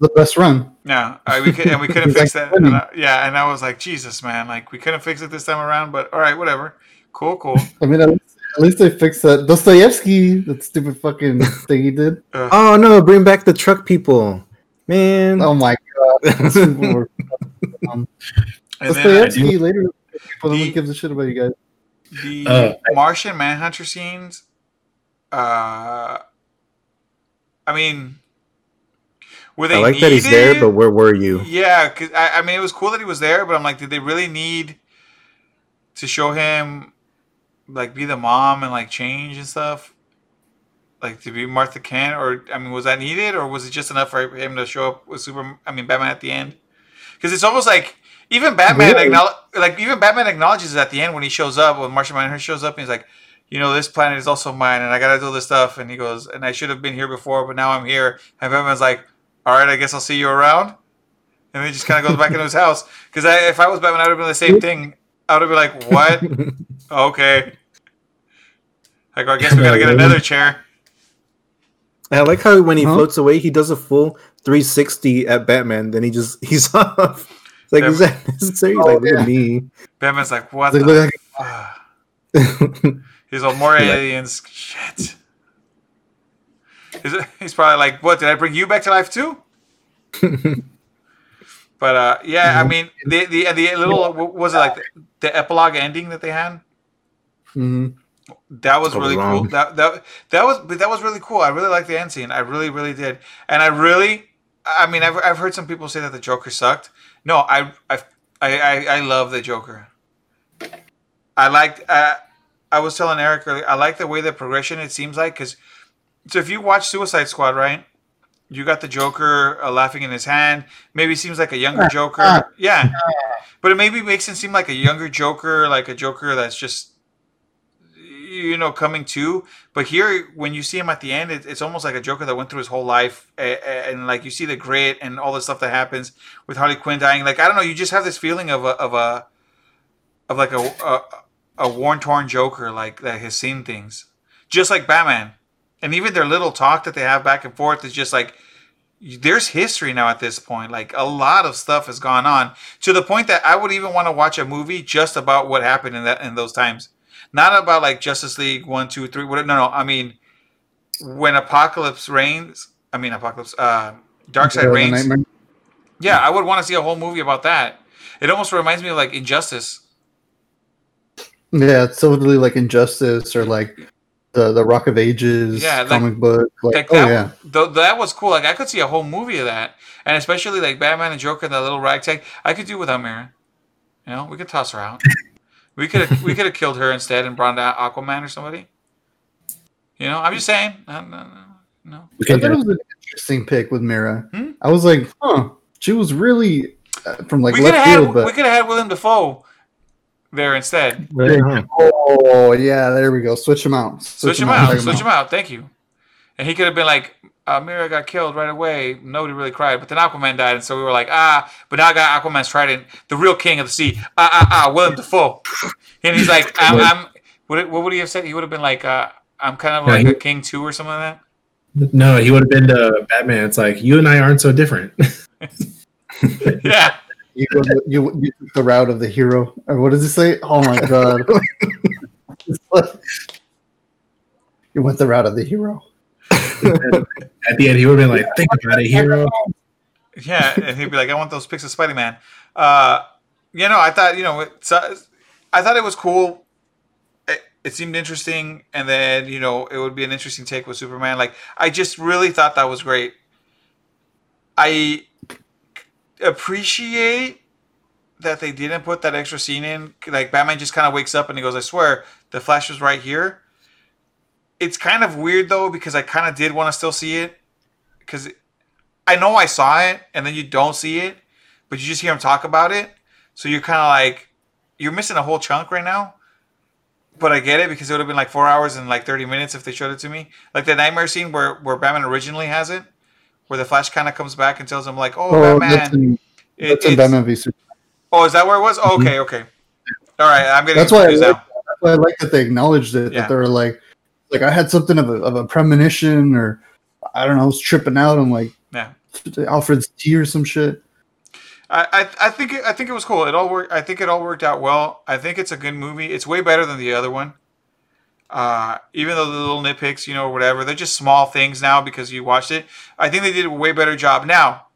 the best run. yeah. We could, and we couldn't fix like that. And I- yeah, and I was like, Jesus, man. Like we couldn't fix it this time around. But all right, whatever. Cool, cool. I mean, at least, at least they fixed that Dostoevsky, that stupid fucking thing he did. Uh, Oh no, bring back the truck people. Man. Oh my god. Those people were- um, and then Dostoevsky later, people The- don't give a shit about you guys. the Uh, Martian Manhunter scenes. Uh, I mean, were they I like that he's there, but where were you? Yeah, cause I, I mean it was cool that he was there, but I'm like, did they really need to show him like be the mom and like change and stuff? Like to be Martha Kent, or I mean, was that needed, or was it just enough for him to show up with Super? I mean, Batman at the end, because it's almost like even Batman Really? acknowledge, like even Batman acknowledges at the end when he shows up, when Martian Manhunter shows up, and he's like, you know, this planet is also mine, and I gotta do this stuff, and he goes, and I should have been here before, but now I'm here, and Batman's like, all right, I guess I'll see you around. And he just kind of goes back into his house. Because if I was Batman, I would have been the same thing. I would have been like, what? okay. I go, I guess we got to get another chair. I like how when he Huh? floats away, he does a full 360 at Batman. Then he just he's off. It's like, Yeah. is that necessary? Oh, like, look yeah. at me. Batman's like, what Like, the? look, f- He's all more aliens. Shit. He's, he's probably like, what? Did I bring you back to life too? But uh, yeah, I mean, the the the little what was it like the, the epilogue ending that they had? mhm. That was really cool. That that that was that was really cool. I really liked the end scene. I really really did. And I really, I mean, I've I've heard some people say that the Joker sucked. No, I I I I, I love the Joker. I liked. Uh, I was telling Eric earlier, I like the way the progression it seems like because so if you watch Suicide Squad, right? You got the Joker uh, laughing in his hand. Maybe seems like a younger Joker. Yeah, but it maybe makes him seem like a younger Joker, like a Joker that's just you know coming to. But here, when you see him at the end, it, it's almost like a Joker that went through his whole life, and, and like you see the grit and all the stuff that happens with Harley Quinn dying. Like I don't know, you just have this feeling of a of a of like a a, a worn torn Joker, like that has seen things, just like Batman, and even their little talk that they have back and forth is just like there's history now at this point. Like a lot of stuff has gone on to the point that I would even want to watch a movie just about what happened in that in those times, not about like Justice League one, two, three. What? No, no. I mean, when Apocalypse reigns. I mean, Apocalypse. Uh, Darkseid reigns. Yeah, I would want to see a whole movie about that. It almost reminds me of like Injustice. Yeah, it's totally like Injustice or like the the Rock of Ages Yeah, like- comic book. Like, Like oh that, yeah, th- that was cool. Like I could see a whole movie of that, and especially like Batman and Joker, and that little ragtag. I could do without Mera. You know, we could toss her out. we could we could have killed her instead and brought out Aquaman or somebody. You know, I'm just saying. No, no, no, no. I can thought it was an interesting pick with Mera. Hmm? I was like, huh, she was really uh, from like we could left have field, had but we could have had William Dafoe there instead. Oh yeah, there we go. Switch him out. Switch him out. Switch him out. Thank you. And he could have been like, uh, Mera got killed right away. Nobody really cried. But then Aquaman died. And so we were like, ah, but now I got Aquaman's trident, the real king of the sea. Ah, ah, ah, William Dafoe. And he's like, I'm, I'm what, what would he have said? He would have been like, uh, I'm kind of Yeah, like he- a king too or something like that. No, he would have been the Batman. It's like you and I aren't so different. yeah. You, go the- you, you took the route of the hero, or what does it say? Oh my god! you went the route of the hero. At the end, he would have been like, "Think about it, hero." Yeah, and he'd be like, "I want those pics of Spider Man." Uh, you know, I thought you know, it's, uh, I thought it was cool. It, it seemed interesting, and then you know, it would be an interesting take with Superman. Like, I just really thought that was great. I appreciate that they didn't put that extra scene in. Like, Batman just kind of wakes up and he goes, "I swear, the Flash was right here." It's kind of weird though because I kind of did want to still see it because I know I saw it, and then you don't see it, but you just hear him talk about it. So you're kind of like, you're missing a whole chunk right now. But I get it because it would have been like four hours and like 30 minutes if they showed it to me. Like the nightmare scene where, where Batman originally has it, where the Flash kind of comes back and tells him, like, oh, Oh, that's Batman. in, it- that's in it's- Batman v Superman. oh, is that where it was? Oh, okay, okay. All right, I'm getting That's why I like, that's why I like that they acknowledged it. Yeah. That they were like, like I had something of a, of a premonition, or I don't know, I was tripping out. I'm like, Yeah. Alfred's tea or some shit. I, I, I think I think it was cool. It all worked. I think it all worked out well. I think it's a good movie. It's way better than the other one. Uh, even though the little nitpicks, you know, whatever, they're just small things now because you watched it. I think they did a way better job. Now,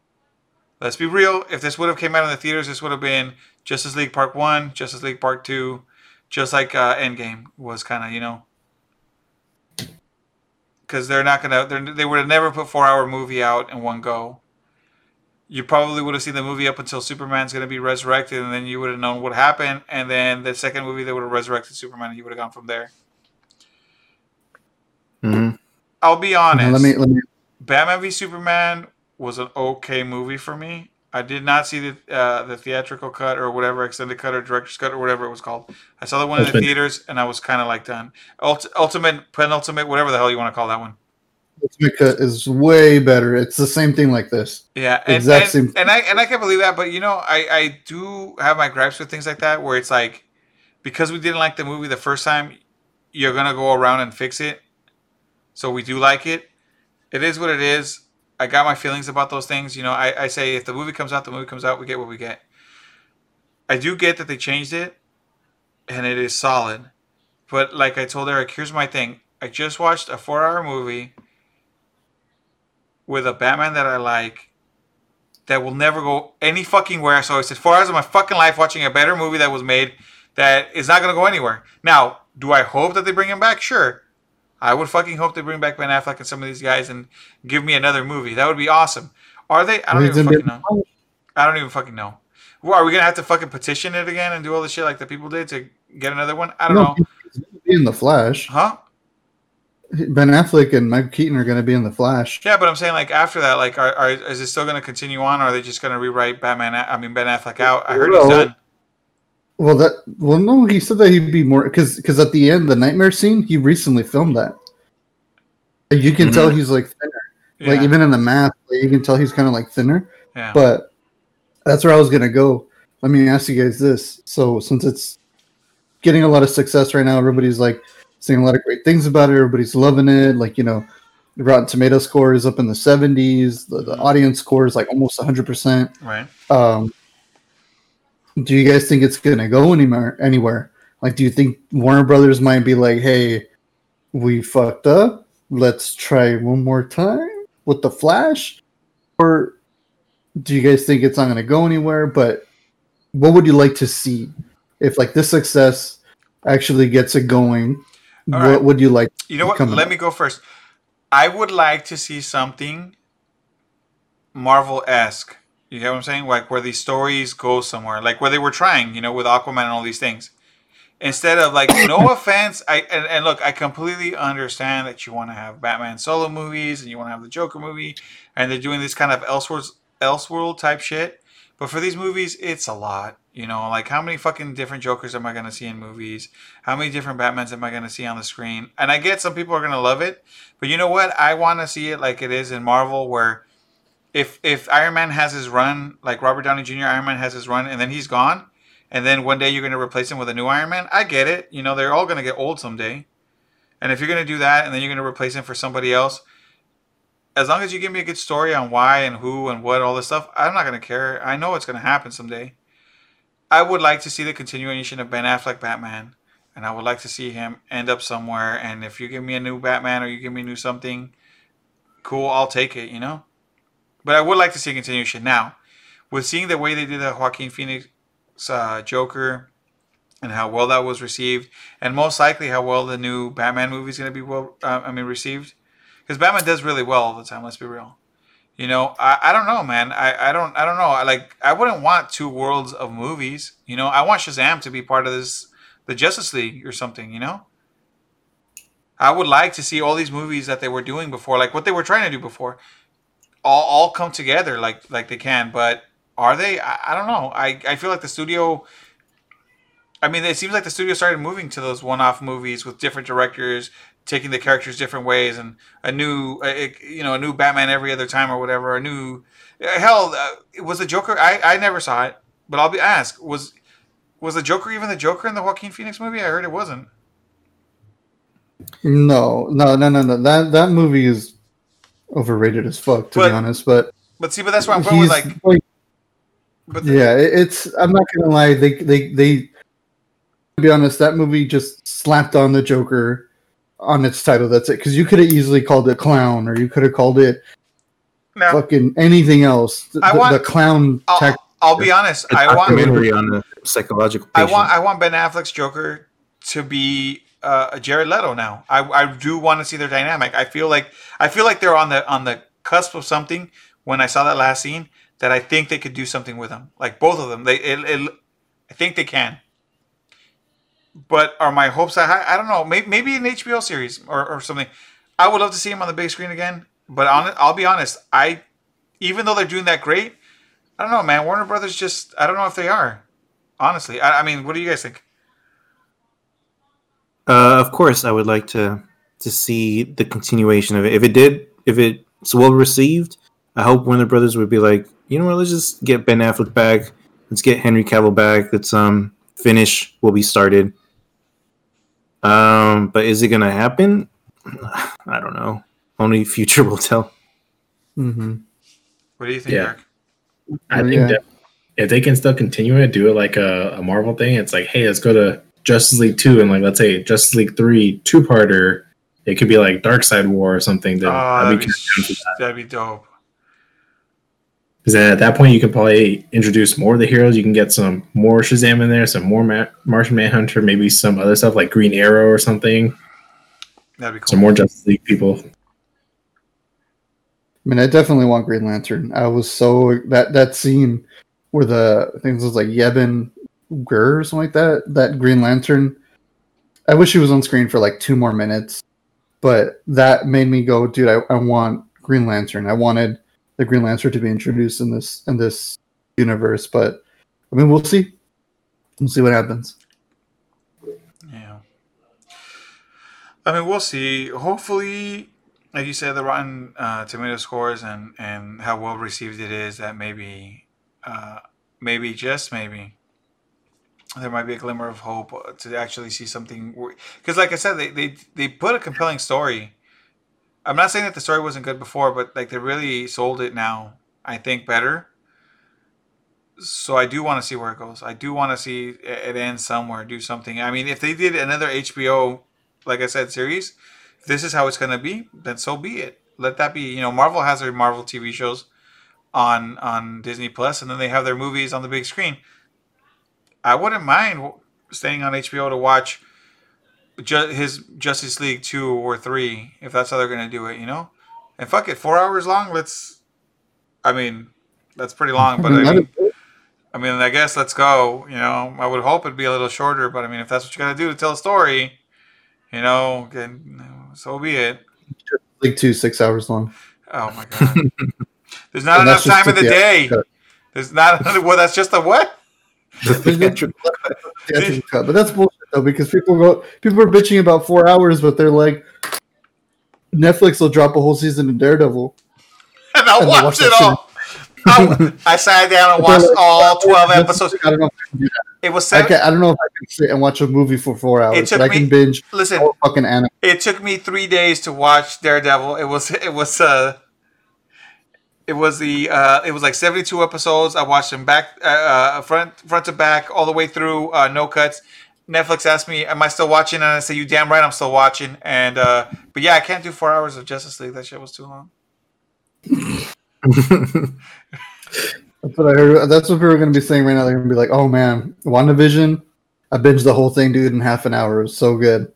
let's be real. If this would have came out in the theaters, this would have been Justice League Part One, Justice League Part Two, just like uh, Endgame was kind of, you know, because they're not gonna. They're, they would have never put four hour movie out in one go you probably would have seen the movie up until Superman's going to be resurrected, and then you would have known what happened. And then the second movie, they would have resurrected Superman, and you would have gone from there. I'll be honest. let me let me. Batman v Superman was an okay movie for me. I did not see the uh, the theatrical cut or whatever extended cut or director's cut or whatever it was called. I saw the one in the theaters, and I was kind of like done. Ult- ultimate, penultimate, whatever the hell you want to call that one. Ultimate Cut is way better. It's the same thing like this. Yeah, and, Exact and, same- and I and I can't believe that, but you know, I I do have my gripes with things like that, where it's like because we didn't like the movie the first time, you're gonna go around and fix it. So we do like it. It is what it is. I got my feelings about those things. You know, I, I say if the movie comes out, the movie comes out. We get what we get. I do get that they changed it, and it is solid. But like I told Eric, here's my thing. I just watched a four-hour movie with a Batman that I like that will never go any fucking where. So I said four hours of my fucking life watching a better movie that was made that is not gonna go anywhere. Now, do I hope that they bring him back? Sure. I would fucking hope they bring back Ben Affleck and some of these guys and give me another movie. That would be awesome. Are they? I don't even fucking know. I don't even fucking know. Well, are we gonna have to fucking petition it again and do all the shit like the people did to get another one. I don't No, know, he's gonna be in the Flash. huh? Ben Affleck and Michael Keaton are going to be in the Flash. Yeah, but I'm saying like after that, like, are, are is it still going to continue on, or are they just going to rewrite Batman? I mean Ben Affleck out. I heard he's done. Well, that well, no, he said that he'd be more because because at the end, the nightmare scene, he recently filmed that. You can Mhm. tell he's like thinner, like even in the mask, like, you can tell he's kind of like thinner. yeah. But that's where I was gonna go. Let me ask you guys this: so since it's getting a lot of success right now, everybody's like saying a lot of great things about it. Everybody's loving it. Like you know, the Rotten Tomato score is up in the seventies. The, the audience score is like almost hundred percent. right. Um, do you guys think it's gonna go anywhere? Anywhere? Like, do you think Warner Brothers might be like, "Hey, we fucked up. Let's try one more time with the Flash," or do you guys think it's not gonna go anywhere? But what would you like to see if like this success actually gets it going? All what right. would you like? You know what? Let up? me go first. I would like to see something Marvel esque. You get what I'm saying? Like where these stories go somewhere, like where they were trying, you know, with Aquaman and all these things. Instead of like, no offense, I and, and look, I completely understand that you want to have Batman solo movies and you want to have the Joker movie, and they're doing this kind of Elseworld Elseworld type shit. But for these movies, it's a lot. You know, like how many fucking different Jokers am I gonna see in movies? How many different Batmans am I gonna see on the screen? And I get some people are gonna love it, but you know what? I want to see it like it is in Marvel, where if if Iron Man has his run, like Robert Downey Jr. Iron Man has his run, and then he's gone, and then one day you're gonna replace him with a new Iron Man. I get it. You know, they're all gonna get old someday, and if you're gonna do that, and then you're gonna replace him for somebody else, as long as you give me a good story on why and who and what all this stuff, I'm not gonna care. I know it's gonna happen someday. I would like to see the continuation of Ben Affleck Batman, and I would like to see him end up somewhere. And if you give me a new Batman or you give me a new something, cool, I'll take it. You know. But I would like to see a continuation now, with seeing the way they did the Joaquin Phoenix uh, Joker, and how well that was received, and most likely how well the new Batman movie is going to be well. Uh, I mean, received, because Batman does really well all the time. Let's be real. You know, I, I don't know, man. I, I don't I don't know. I like I wouldn't want two worlds of movies. You know, I want Shazam to be part of this the Justice League or something, you know? I would like to see all these movies that they were doing before, like what they were trying to do before, all, all come together like like they can. But are they? I, I don't know. I, I feel like the studio I mean, it seems like the studio started moving to those one-off movies with different directors taking the characters different ways, and a new, uh, you know, a new Batman every other time or whatever. A new, hell, uh, was the Joker? I, I never saw it, but I'll be asked was was the Joker even the Joker in the Joaquin Phoenix movie? I heard it wasn't. No, no, no, no, no. That that movie is overrated as fuck, to But- be honest. But But see, but that's why I'm going with like, like, but the, yeah, it's. I'm not gonna lie. They they they. To be honest, that movie just slapped on the Joker on its title. That's it. Because you could have easily called it clown, or you could have called it now, fucking anything else. The, I want- the clown. I'll, Tech, I'll be honest. A I want documentary on the psychological I want I want Ben Affleck's Joker to be uh, Jared Leto now. I, I do want to see their dynamic. I feel like I feel like they're on the on the cusp of something. When I saw that last scene, that I think they could do something with them, like both of them. They it, it, I think they can. But are my hopes that high? I don't know. Maybe, maybe an HBO series or, or something. I would love to see him on the big screen again. But on, I'll be honest. I even though they're doing that great, I don't know, man. Warner Brothers just I don't know if they are. Honestly, I, I mean, what do you guys think? Uh, of course, I would like to to see the continuation of it. If it did, if it's well received, I hope Warner Brothers would be like, you know what, let's just get Ben Affleck back. Let's get Henry Cavill back. Let's um finish what we started. Um, but is it gonna happen? I don't know. Only future will tell. hmm What do you think, Yeah. Eric? I Oh, think yeah. that if they can still continue it, do it like a, a Marvel thing. It's like, hey, let's go to Justice League two, and like let's say Justice League three two parter. It could be like Darkseid War or something. Then Oh, I'd that'd be be, down that. that'd be dope. Because then at that point, you can probably introduce more of the heroes. You can get some more Shazam in there, some more Ma- Martian Manhunter, maybe some other stuff like Green Arrow or something. That'd be cool. Some more Justice League people. I mean, I definitely want Green Lantern. I was so that that scene where the things was like Yevon Or something like that. That Green Lantern. I wish he was on screen for like two more minutes, but that made me go, dude. I, I want Green Lantern. I wanted the Green Lantern to be introduced in this in this universe, but I mean, we'll see. We'll see what happens. Yeah. I mean, we'll see. Hopefully, like you said, the Rotten uh, Tomato scores and and how well received it is. That maybe, uh, maybe just maybe, there might be a glimmer of hope uh, to actually see something. Because, like I said, they, they they put a compelling story. I'm not saying that the story wasn't good before, but like they really sold it now. I think better. So I do want to see where it goes. I do want to see it end somewhere, do something. I mean, if they did another HBO, like I said, series, this is how it's to be, then so be it. Let that be. You know, Marvel has their Marvel TV shows on on Disney Plus, and then they have their movies on the big screen. I wouldn't mind staying on HBO to watch ju- his Justice League two or three if that's how they're going to do it. You know, and fuck it, four hours long. Let's. I mean, that's pretty long, but I mean, I mean, I guess let's go. You know, I would hope it'd be a little shorter, but I mean, if that's what you got to do to tell a story, you know, then so be it. League two, six hours long. Oh my god. There's not enough time in the day. There's not well. That's just a what? The theatrical cut, but that's bullshit though because people go, people are bitching about four hours, but they're like, Netflix will drop a whole season of Daredevil, and I'll And watch, watch it all. I, I sat down and watched like, all twelve episodes. I don't know if I can do that. It was I, seven. can, I don't know if I can sit and watch a movie for four hours, took but I can binge Listen, fucking anime. it took me three days to watch Daredevil. It was it was uh it was the uh it was like seventy two episodes. I watched them back uh, uh front front to back all the way through uh no cuts. Netflix asked me, "Am I still watching?" And I said, "You damn right, I'm still watching." And uh but yeah, I can't do four hours of Justice League. That shit was too long. That's what I heard. That's what people are going to be saying right now. They're going to be like, "Oh man, WandaVision, I binged the whole thing, dude, in half an hour. It was so good."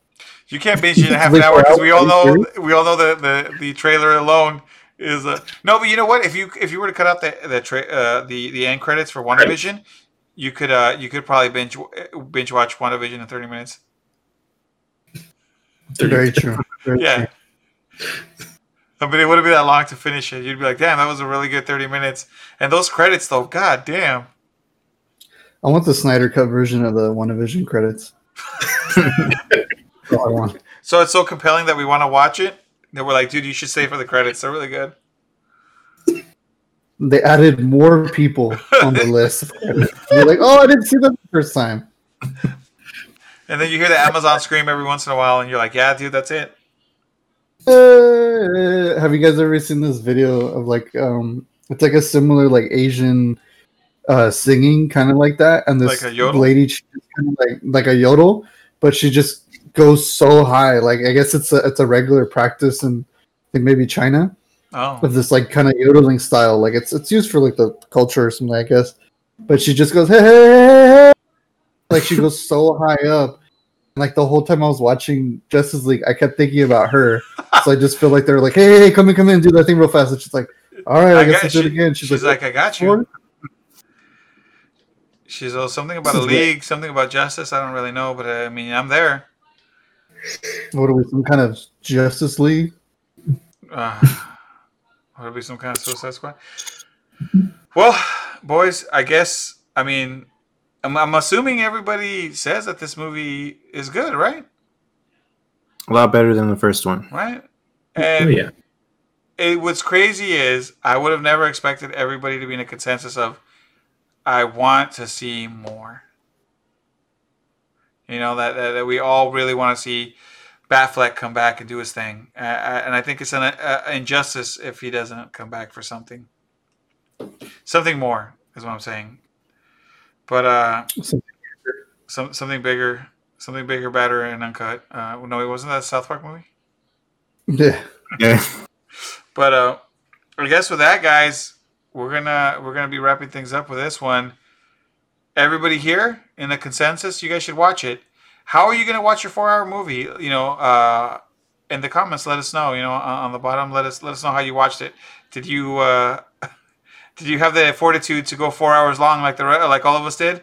You can't binge it in half an hour because we all know we all know the the, the trailer alone is uh, no. But you know what? If you if you were to cut out the the tra- uh, the the end credits for WandaVision, you could uh you could probably binge binge watch WandaVision in thirty minutes. Very true. Very Yeah. true. I mean, it wouldn't be that long to finish it. You'd be like, damn, that was a really good 30 minutes. And those credits, though, god damn. I want the Snyder cut version of the WandaVision credits. That's all I want. So it's so compelling that we want to watch it that we're like, dude, you should stay for the credits. They're really good. They added more people on the list. You're like, "Oh, I didn't see them the first time." And then you hear the Amazon scream every once in a while, and you're like, yeah, dude, that's it. Uh, have you guys ever seen this video of like um it's like a similar like Asian uh singing kind of like that and this Like a yodel? lady kind of like like a yodel but she just goes so high like I guess it's a it's a regular practice in I think maybe China Oh. of this like kind of yodeling style like it's it's used for like the culture or something I guess but she just goes hey, hey, hey, hey. like she goes so high up like the whole time I was watching Justice League I kept thinking about her so I just feel like they're like, hey, hey, come in, come in, do that thing real fast. And she's like, all right, I, guess got- let's do it again. She's, She's like, I got you. "What?" She's uh, something about a This is great. league, something about justice. I don't really know, but uh, I mean, I'm there. What are we, some kind of Justice League? Uh, would it be some kind of Suicide Squad? Well, boys, I guess. I mean, I'm, I'm assuming everybody says that this movie is good, right? A lot better than the first one. Right? Oh, yeah. it, what's crazy is I would have never expected everybody to be in a consensus of, I want to see more. You know that that, that we all really want to see Batfleck come back and do his thing, uh, uh, and I think it's an uh, injustice if he doesn't come back for something, something more is what I'm saying. But uh, Something some something bigger, something bigger, better, and uncut. Uh, no, it wasn't that a South Park movie. Yeah. Yeah. But uh, I guess with that, guys, we're gonna we're gonna be wrapping things up with this one. Everybody here in the consensus, you guys should watch it. How are you gonna watch your four-hour movie? You know, uh, in the comments, let us know. You know, on, the bottom, let us let us know how you watched it. Did you uh, did you have the fortitude to go four hours long like the like all of us did?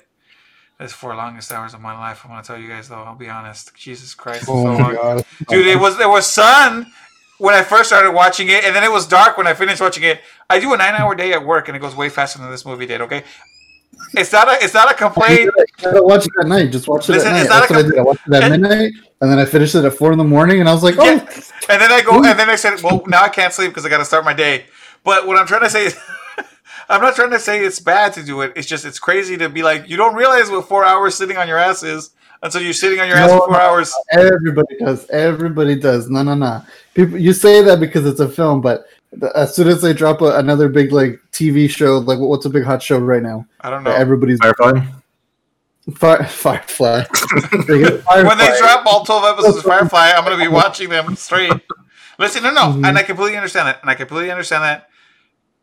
It's four longest hours of my life. I want to tell you guys though. I'll be honest. Jesus Christ, Oh so my long. god, dude. It was there was sun when I first started watching it, and then it was dark when I finished watching it. I do a nine-hour day at work, and it goes way faster than this movie did. Okay, it's not a it's not a complaint. You gotta watch it at night. Just watch it Listen, at night. That's what I did. I watched it at and, midnight, and then I finished it at four in the morning, and I was like, "Oh." Yeah. And then I go, and then I said, "Well, now I can't sleep because I got to start my day." But what I'm trying to say is, I'm not trying to say it's bad to do it. It's just it's crazy to be like you don't realize what four hours sitting on your ass is until you're sitting on your ass No, for four hours. everybody does. Everybody does. No, no, no. People, you say that because it's a film, but as soon as they drop a, another big like TV show, like what's a big hot show right now? I don't know. Everybody's Firefly. Fire, Firefly. when they drop all 12 episodes of Firefly, I'm going to be watching them straight. Listen, no, no, Mhm. and I completely understand that, and I completely understand that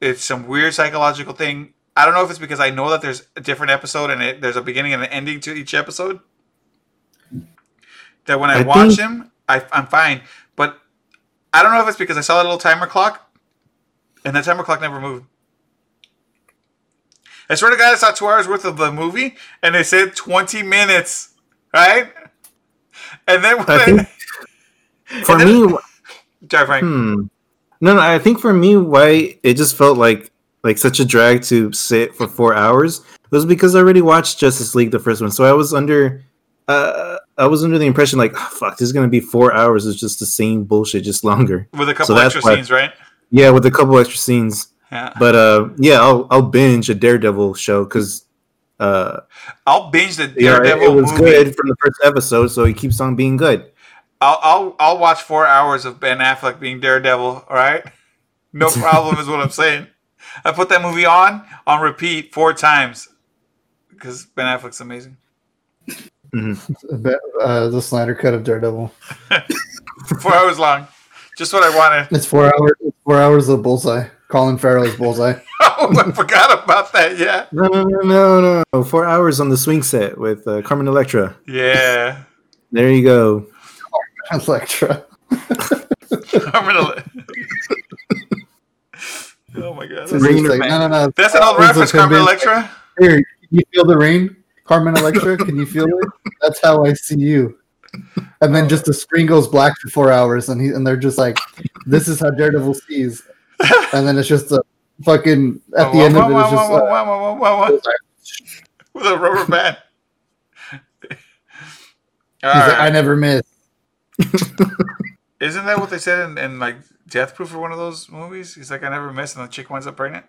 it's some weird psychological thing. I don't know if it's because I know that there's a different episode and it, there's a beginning and an ending to each episode. That when I, I watch think- them, I, I'm fine, but I don't know if it's because I saw that little timer clock, and the timer clock never moved. I swear to God, I saw two hours worth of the movie, and they said 20 minutes, right? And then when I think for And then- me, Sorry, Frank. hmm. No, no. I think for me, why it just felt like like such a drag to sit for four hours was because I already watched Justice League, the first one. So I was under, uh, I was under the impression like, "Oh, fuck, this is gonna be four hours. It's just the same bullshit, just longer. With a couple So extra scenes, right? Yeah, with a couple extra scenes. Yeah. But uh, yeah, I'll I'll binge a Daredevil show because uh, I'll binge the yeah, it, Daredevil it was movie. good from the first episode, so he keeps on being good. I'll, I'll I'll watch four hours of Ben Affleck being Daredevil. All right, no problem is what I'm saying. I put that movie on on repeat four times because Ben Affleck's amazing. uh, the Snyder cut of Daredevil. Four hours long, just what I wanted. It's four hours. It's four hours of Bullseye. Colin Farrell's Bullseye. Oh, I forgot about that. Yeah, No, no, no, no, no. Four hours on the swing set with uh, Carmen Electra. yeah. There you go. Electra. I'm gonna. oh my god, that's, Rain just or like, no, no, no. that's an old reference, Carmen being- Electra. Here, can you feel the rain, Carmen Electra? Can you feel it? That's how I see you. And then just the screen goes black for four hours, and he and they're just like, "This is how Daredevil sees." And then it's just a fucking at the end of it, it's just uh, with a rubber band. Like, "I never miss." Isn't that what they said in, in like Death Proof or one of those movies? He's like, I never miss, and the chick winds up pregnant.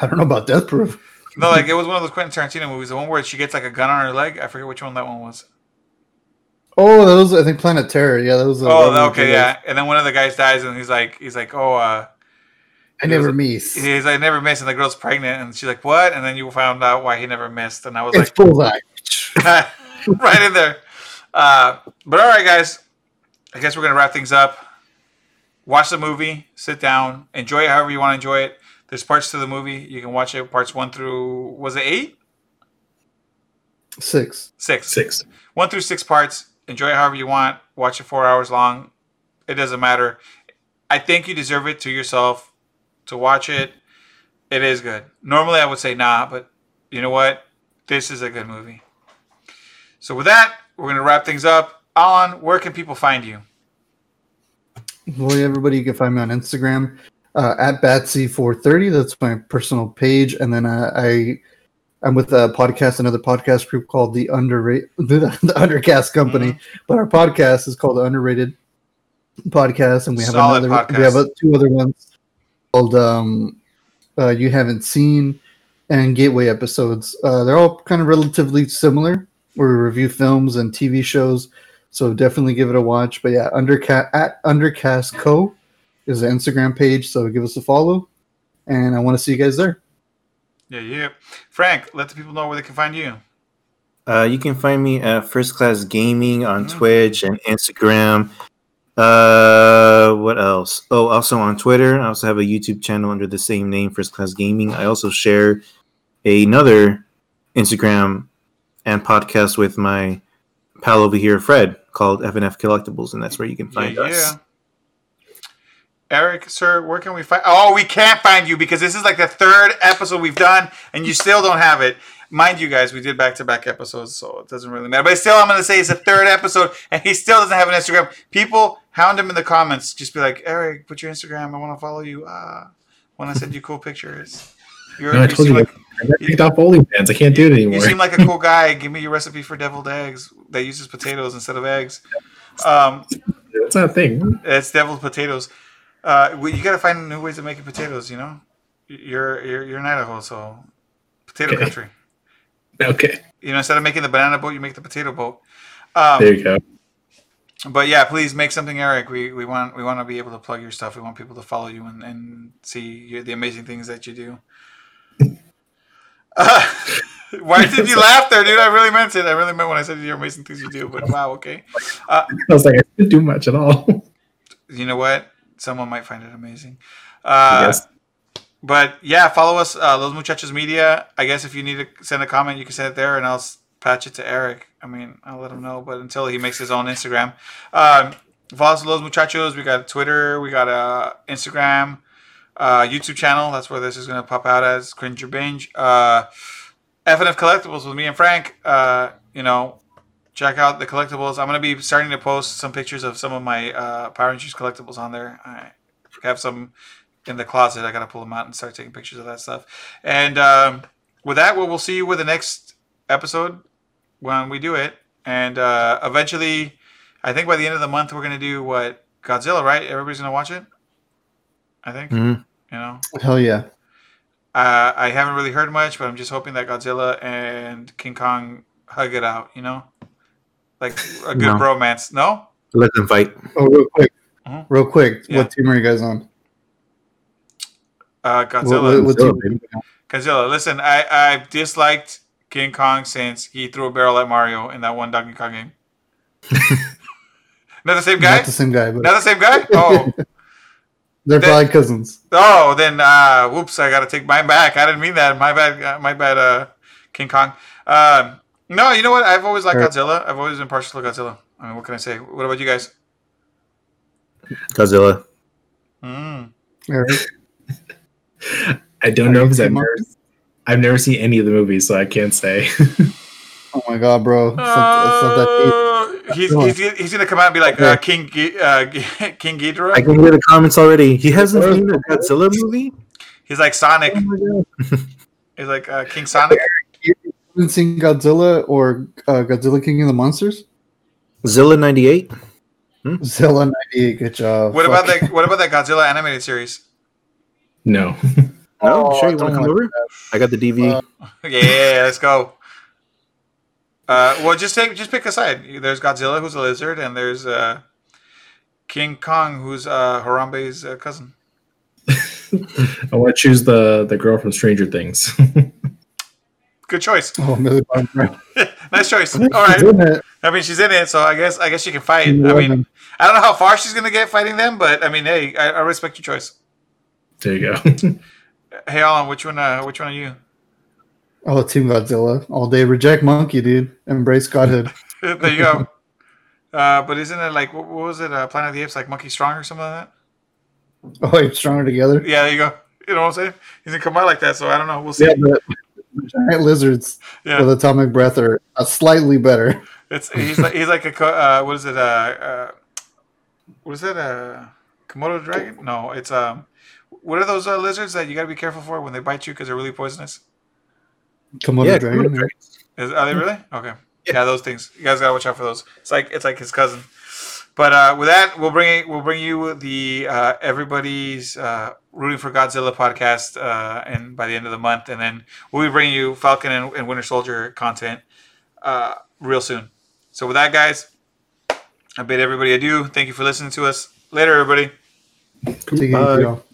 I don't know about Death Proof. No, like it was one of those Quentin Tarantino movies, the one where she gets like a gun on her leg. I forget which one that one was. Oh, that was I think Planet Terror. Yeah, that was. Oh, that okay, yeah. And then one of the guys dies, and he's like, he's like, oh, uh, I never miss. he's like, I never miss, and the girl's pregnant, and she's like, what? And then you found out why he never missed, and I was It's like, Bullseye. right in there. Uh, but all right, guys. I guess we're gonna wrap things up. Watch the movie, sit down, enjoy it however you want to enjoy it. There's parts to the movie you can watch it. Parts one through was it eight, Six. six, Six. one through six parts. Enjoy it however you want. Watch it four hours long. It doesn't matter. I think you deserve it to yourself to watch it. It is good. Normally I would say nah, but you know what? This is a good movie. So with that, we're gonna wrap things up. Alan, where can people find you? Well, everybody, you can find me on Instagram uh, at Batsy430. That's my personal page, and then uh, I I'm with a podcast, another podcast group called the Underrated, the, the Undercast Company. But our podcast is called the Underrated Podcast, and we have Solid another. podcast. We have two other ones called um, uh, "You Haven't Seen" and Gateway episodes. Uh, they're all kind of relatively similar. Where we review films and TV shows. So definitely give it a watch. But yeah, Undercast at Undercast Co is the Instagram page. So give us a follow, and I want to see you guys there. Yeah, yeah. Frank, let the people know where they can find you. Uh, you can find me at First Class Gaming on Mhm. Twitch and Instagram. Uh, what else? Oh, also on Twitter. I also have a YouTube channel under the same name, First Class Gaming. I also share another Instagram and podcast with my pal over here, Fred, called FNF Collectibles, and that's where you can find yeah, us. yeah. Eric, sir, where can we find? Oh, we can't find you because this is like the third episode we've done, and you still don't have it. mind you, guys, we did back to back episodes, so it doesn't really matter. But still, I'm gonna say it's the third episode, and he still doesn't have an Instagram. People hound him in the comments. Just be like, Eric, put your Instagram. I want to follow you. Ah, when I send you cool pictures. You're, No, I told you like, I got kicked off OnlyFans. I can't do it anymore. you seem like a cool guy. Give me your recipe for deviled eggs that uses potatoes instead of eggs. Um, That's not a thing. it's deviled potatoes. Uh, well, you got to find new ways of making potatoes. You know, you're you're you're in Idaho, so potato Okay. country. Okay, You know, instead of making the banana boat, you make the potato boat. Um, there you go. but yeah, please make something, Eric. We we want we want to be able to plug your stuff. We want people to follow you and, and see your, the amazing things that you do. Uh, why did you laugh there, dude? I really meant it. I really meant when I said your amazing things you do. But wow, okay. Uh, I was like, I didn't do much at all. you know what? Someone might find it amazing. Uh, guess. But yeah, follow us, uh, Los Muchachos Media. I guess if you need to send a comment, you can send it there, and I'll patch it to Eric. I mean, I'll let him know. But until he makes his own Instagram, um, follow us, Los Muchachos. We got Twitter, we got uh, Instagram, uh, YouTube channel. That's where this is going to pop out as Cringe or Binge. Uh, FNF Collectibles with me and Frank. Uh, you know, check out the collectibles. I'm going to be starting to post some pictures of some of my uh, Power Rangers collectibles on there. I have some in the closet. I got to pull them out and start taking pictures of that stuff. And um, with that, we'll, we'll see you with the next episode when we do it. And uh, eventually, I think by the end of the month, we're going to do what? Godzilla, right? Everybody's going to watch it? I think. Mhm. You know? Hell yeah. Uh, I haven't really heard much, but I'm just hoping that Godzilla and King Kong hug it out, you know? Like a good No. bromance. No? Let them fight. Oh, real quick. Mhm. Real quick. Yeah. What team are you guys on? Uh, What, Godzilla. what, what Godzilla, team? Godzilla. Listen, I I've disliked King Kong since he threw a barrel at Mario in that one Donkey Kong game. Not the same guy. Not the same guy, but Not the same guy. Oh, they're that- probably cousins. oh, then uh, whoops! I got to take mine back. I didn't mean that. My bad. uh, My bad. Uh, King Kong. Um, no, you know what? I've always liked Alright. Godzilla. I've always been partial to Godzilla. I mean, what can I say? What about you guys? Godzilla. Mm. Eric? I don't know because I've never, I've never seen any of the movies, so I can't say. Oh my god, bro. It's not, it's not that deep. Uh, he's, he's, he's gonna come out and be like uh, King Gi- uh, King Ghidorah. I can hear the comments already. He hasn't seen a Godzilla movie. He's like Sonic. Oh. He's like uh, King Sonic. You haven't seen Godzilla or uh, Godzilla King of the Monsters? Zilla ninety eight. Zilla 98, good job. What about Fuck. that? What about that Godzilla animated series? no. No, Oh, sure. You want to come like over? I got the DV. Uh, Yeah, let's go. Uh, well, just take, just pick a side. There's Godzilla, who's a lizard, and there's uh, King Kong, who's uh, Harambe's uh, cousin. I want to choose the the girl from Stranger Things. Good choice. Oh, Millie Bobby Brown. nice choice. All She's right. in it. I mean, she's in it, so I guess I guess she can fight. She's I mean, eleven. I don't know how far she's gonna get fighting them, but I mean, hey, I, I respect your choice. there you go. Hey, Alan, which one? Uh, which one are you? Oh, Team Godzilla. All day. Reject monkey, dude. Embrace Godhood. there you go. Uh, but isn't it like what, what was it? Uh, Planet of the Apes, like Monkey Strong or something like that? Oh, wait, stronger together. Yeah, there you go. You know what I'm saying? He's gonna come out like that, so I don't know. We'll see. Yeah, but giant lizards Yeah. with atomic breath are uh, slightly better. It's he's like he's like a uh, what is it? Uh, uh, what is that? a Komodo dragon? No, it's um, what are those uh, lizards that you got to be careful for when they bite you because they're really poisonous? Komodo yeah, dragon. Komodo dragon. Is, are they really? Okay. Yeah. those things. You guys gotta watch out for those. It's like it's like his cousin. But uh, with that, we'll bring we'll bring you the uh, everybody's uh, rooting for Godzilla podcast, uh, and by the end of the month, and then we'll be bringing you Falcon and, and Winter Soldier content uh, real soon. So with that, guys, I bid everybody adieu. Thank you for listening to us. Later, everybody. Take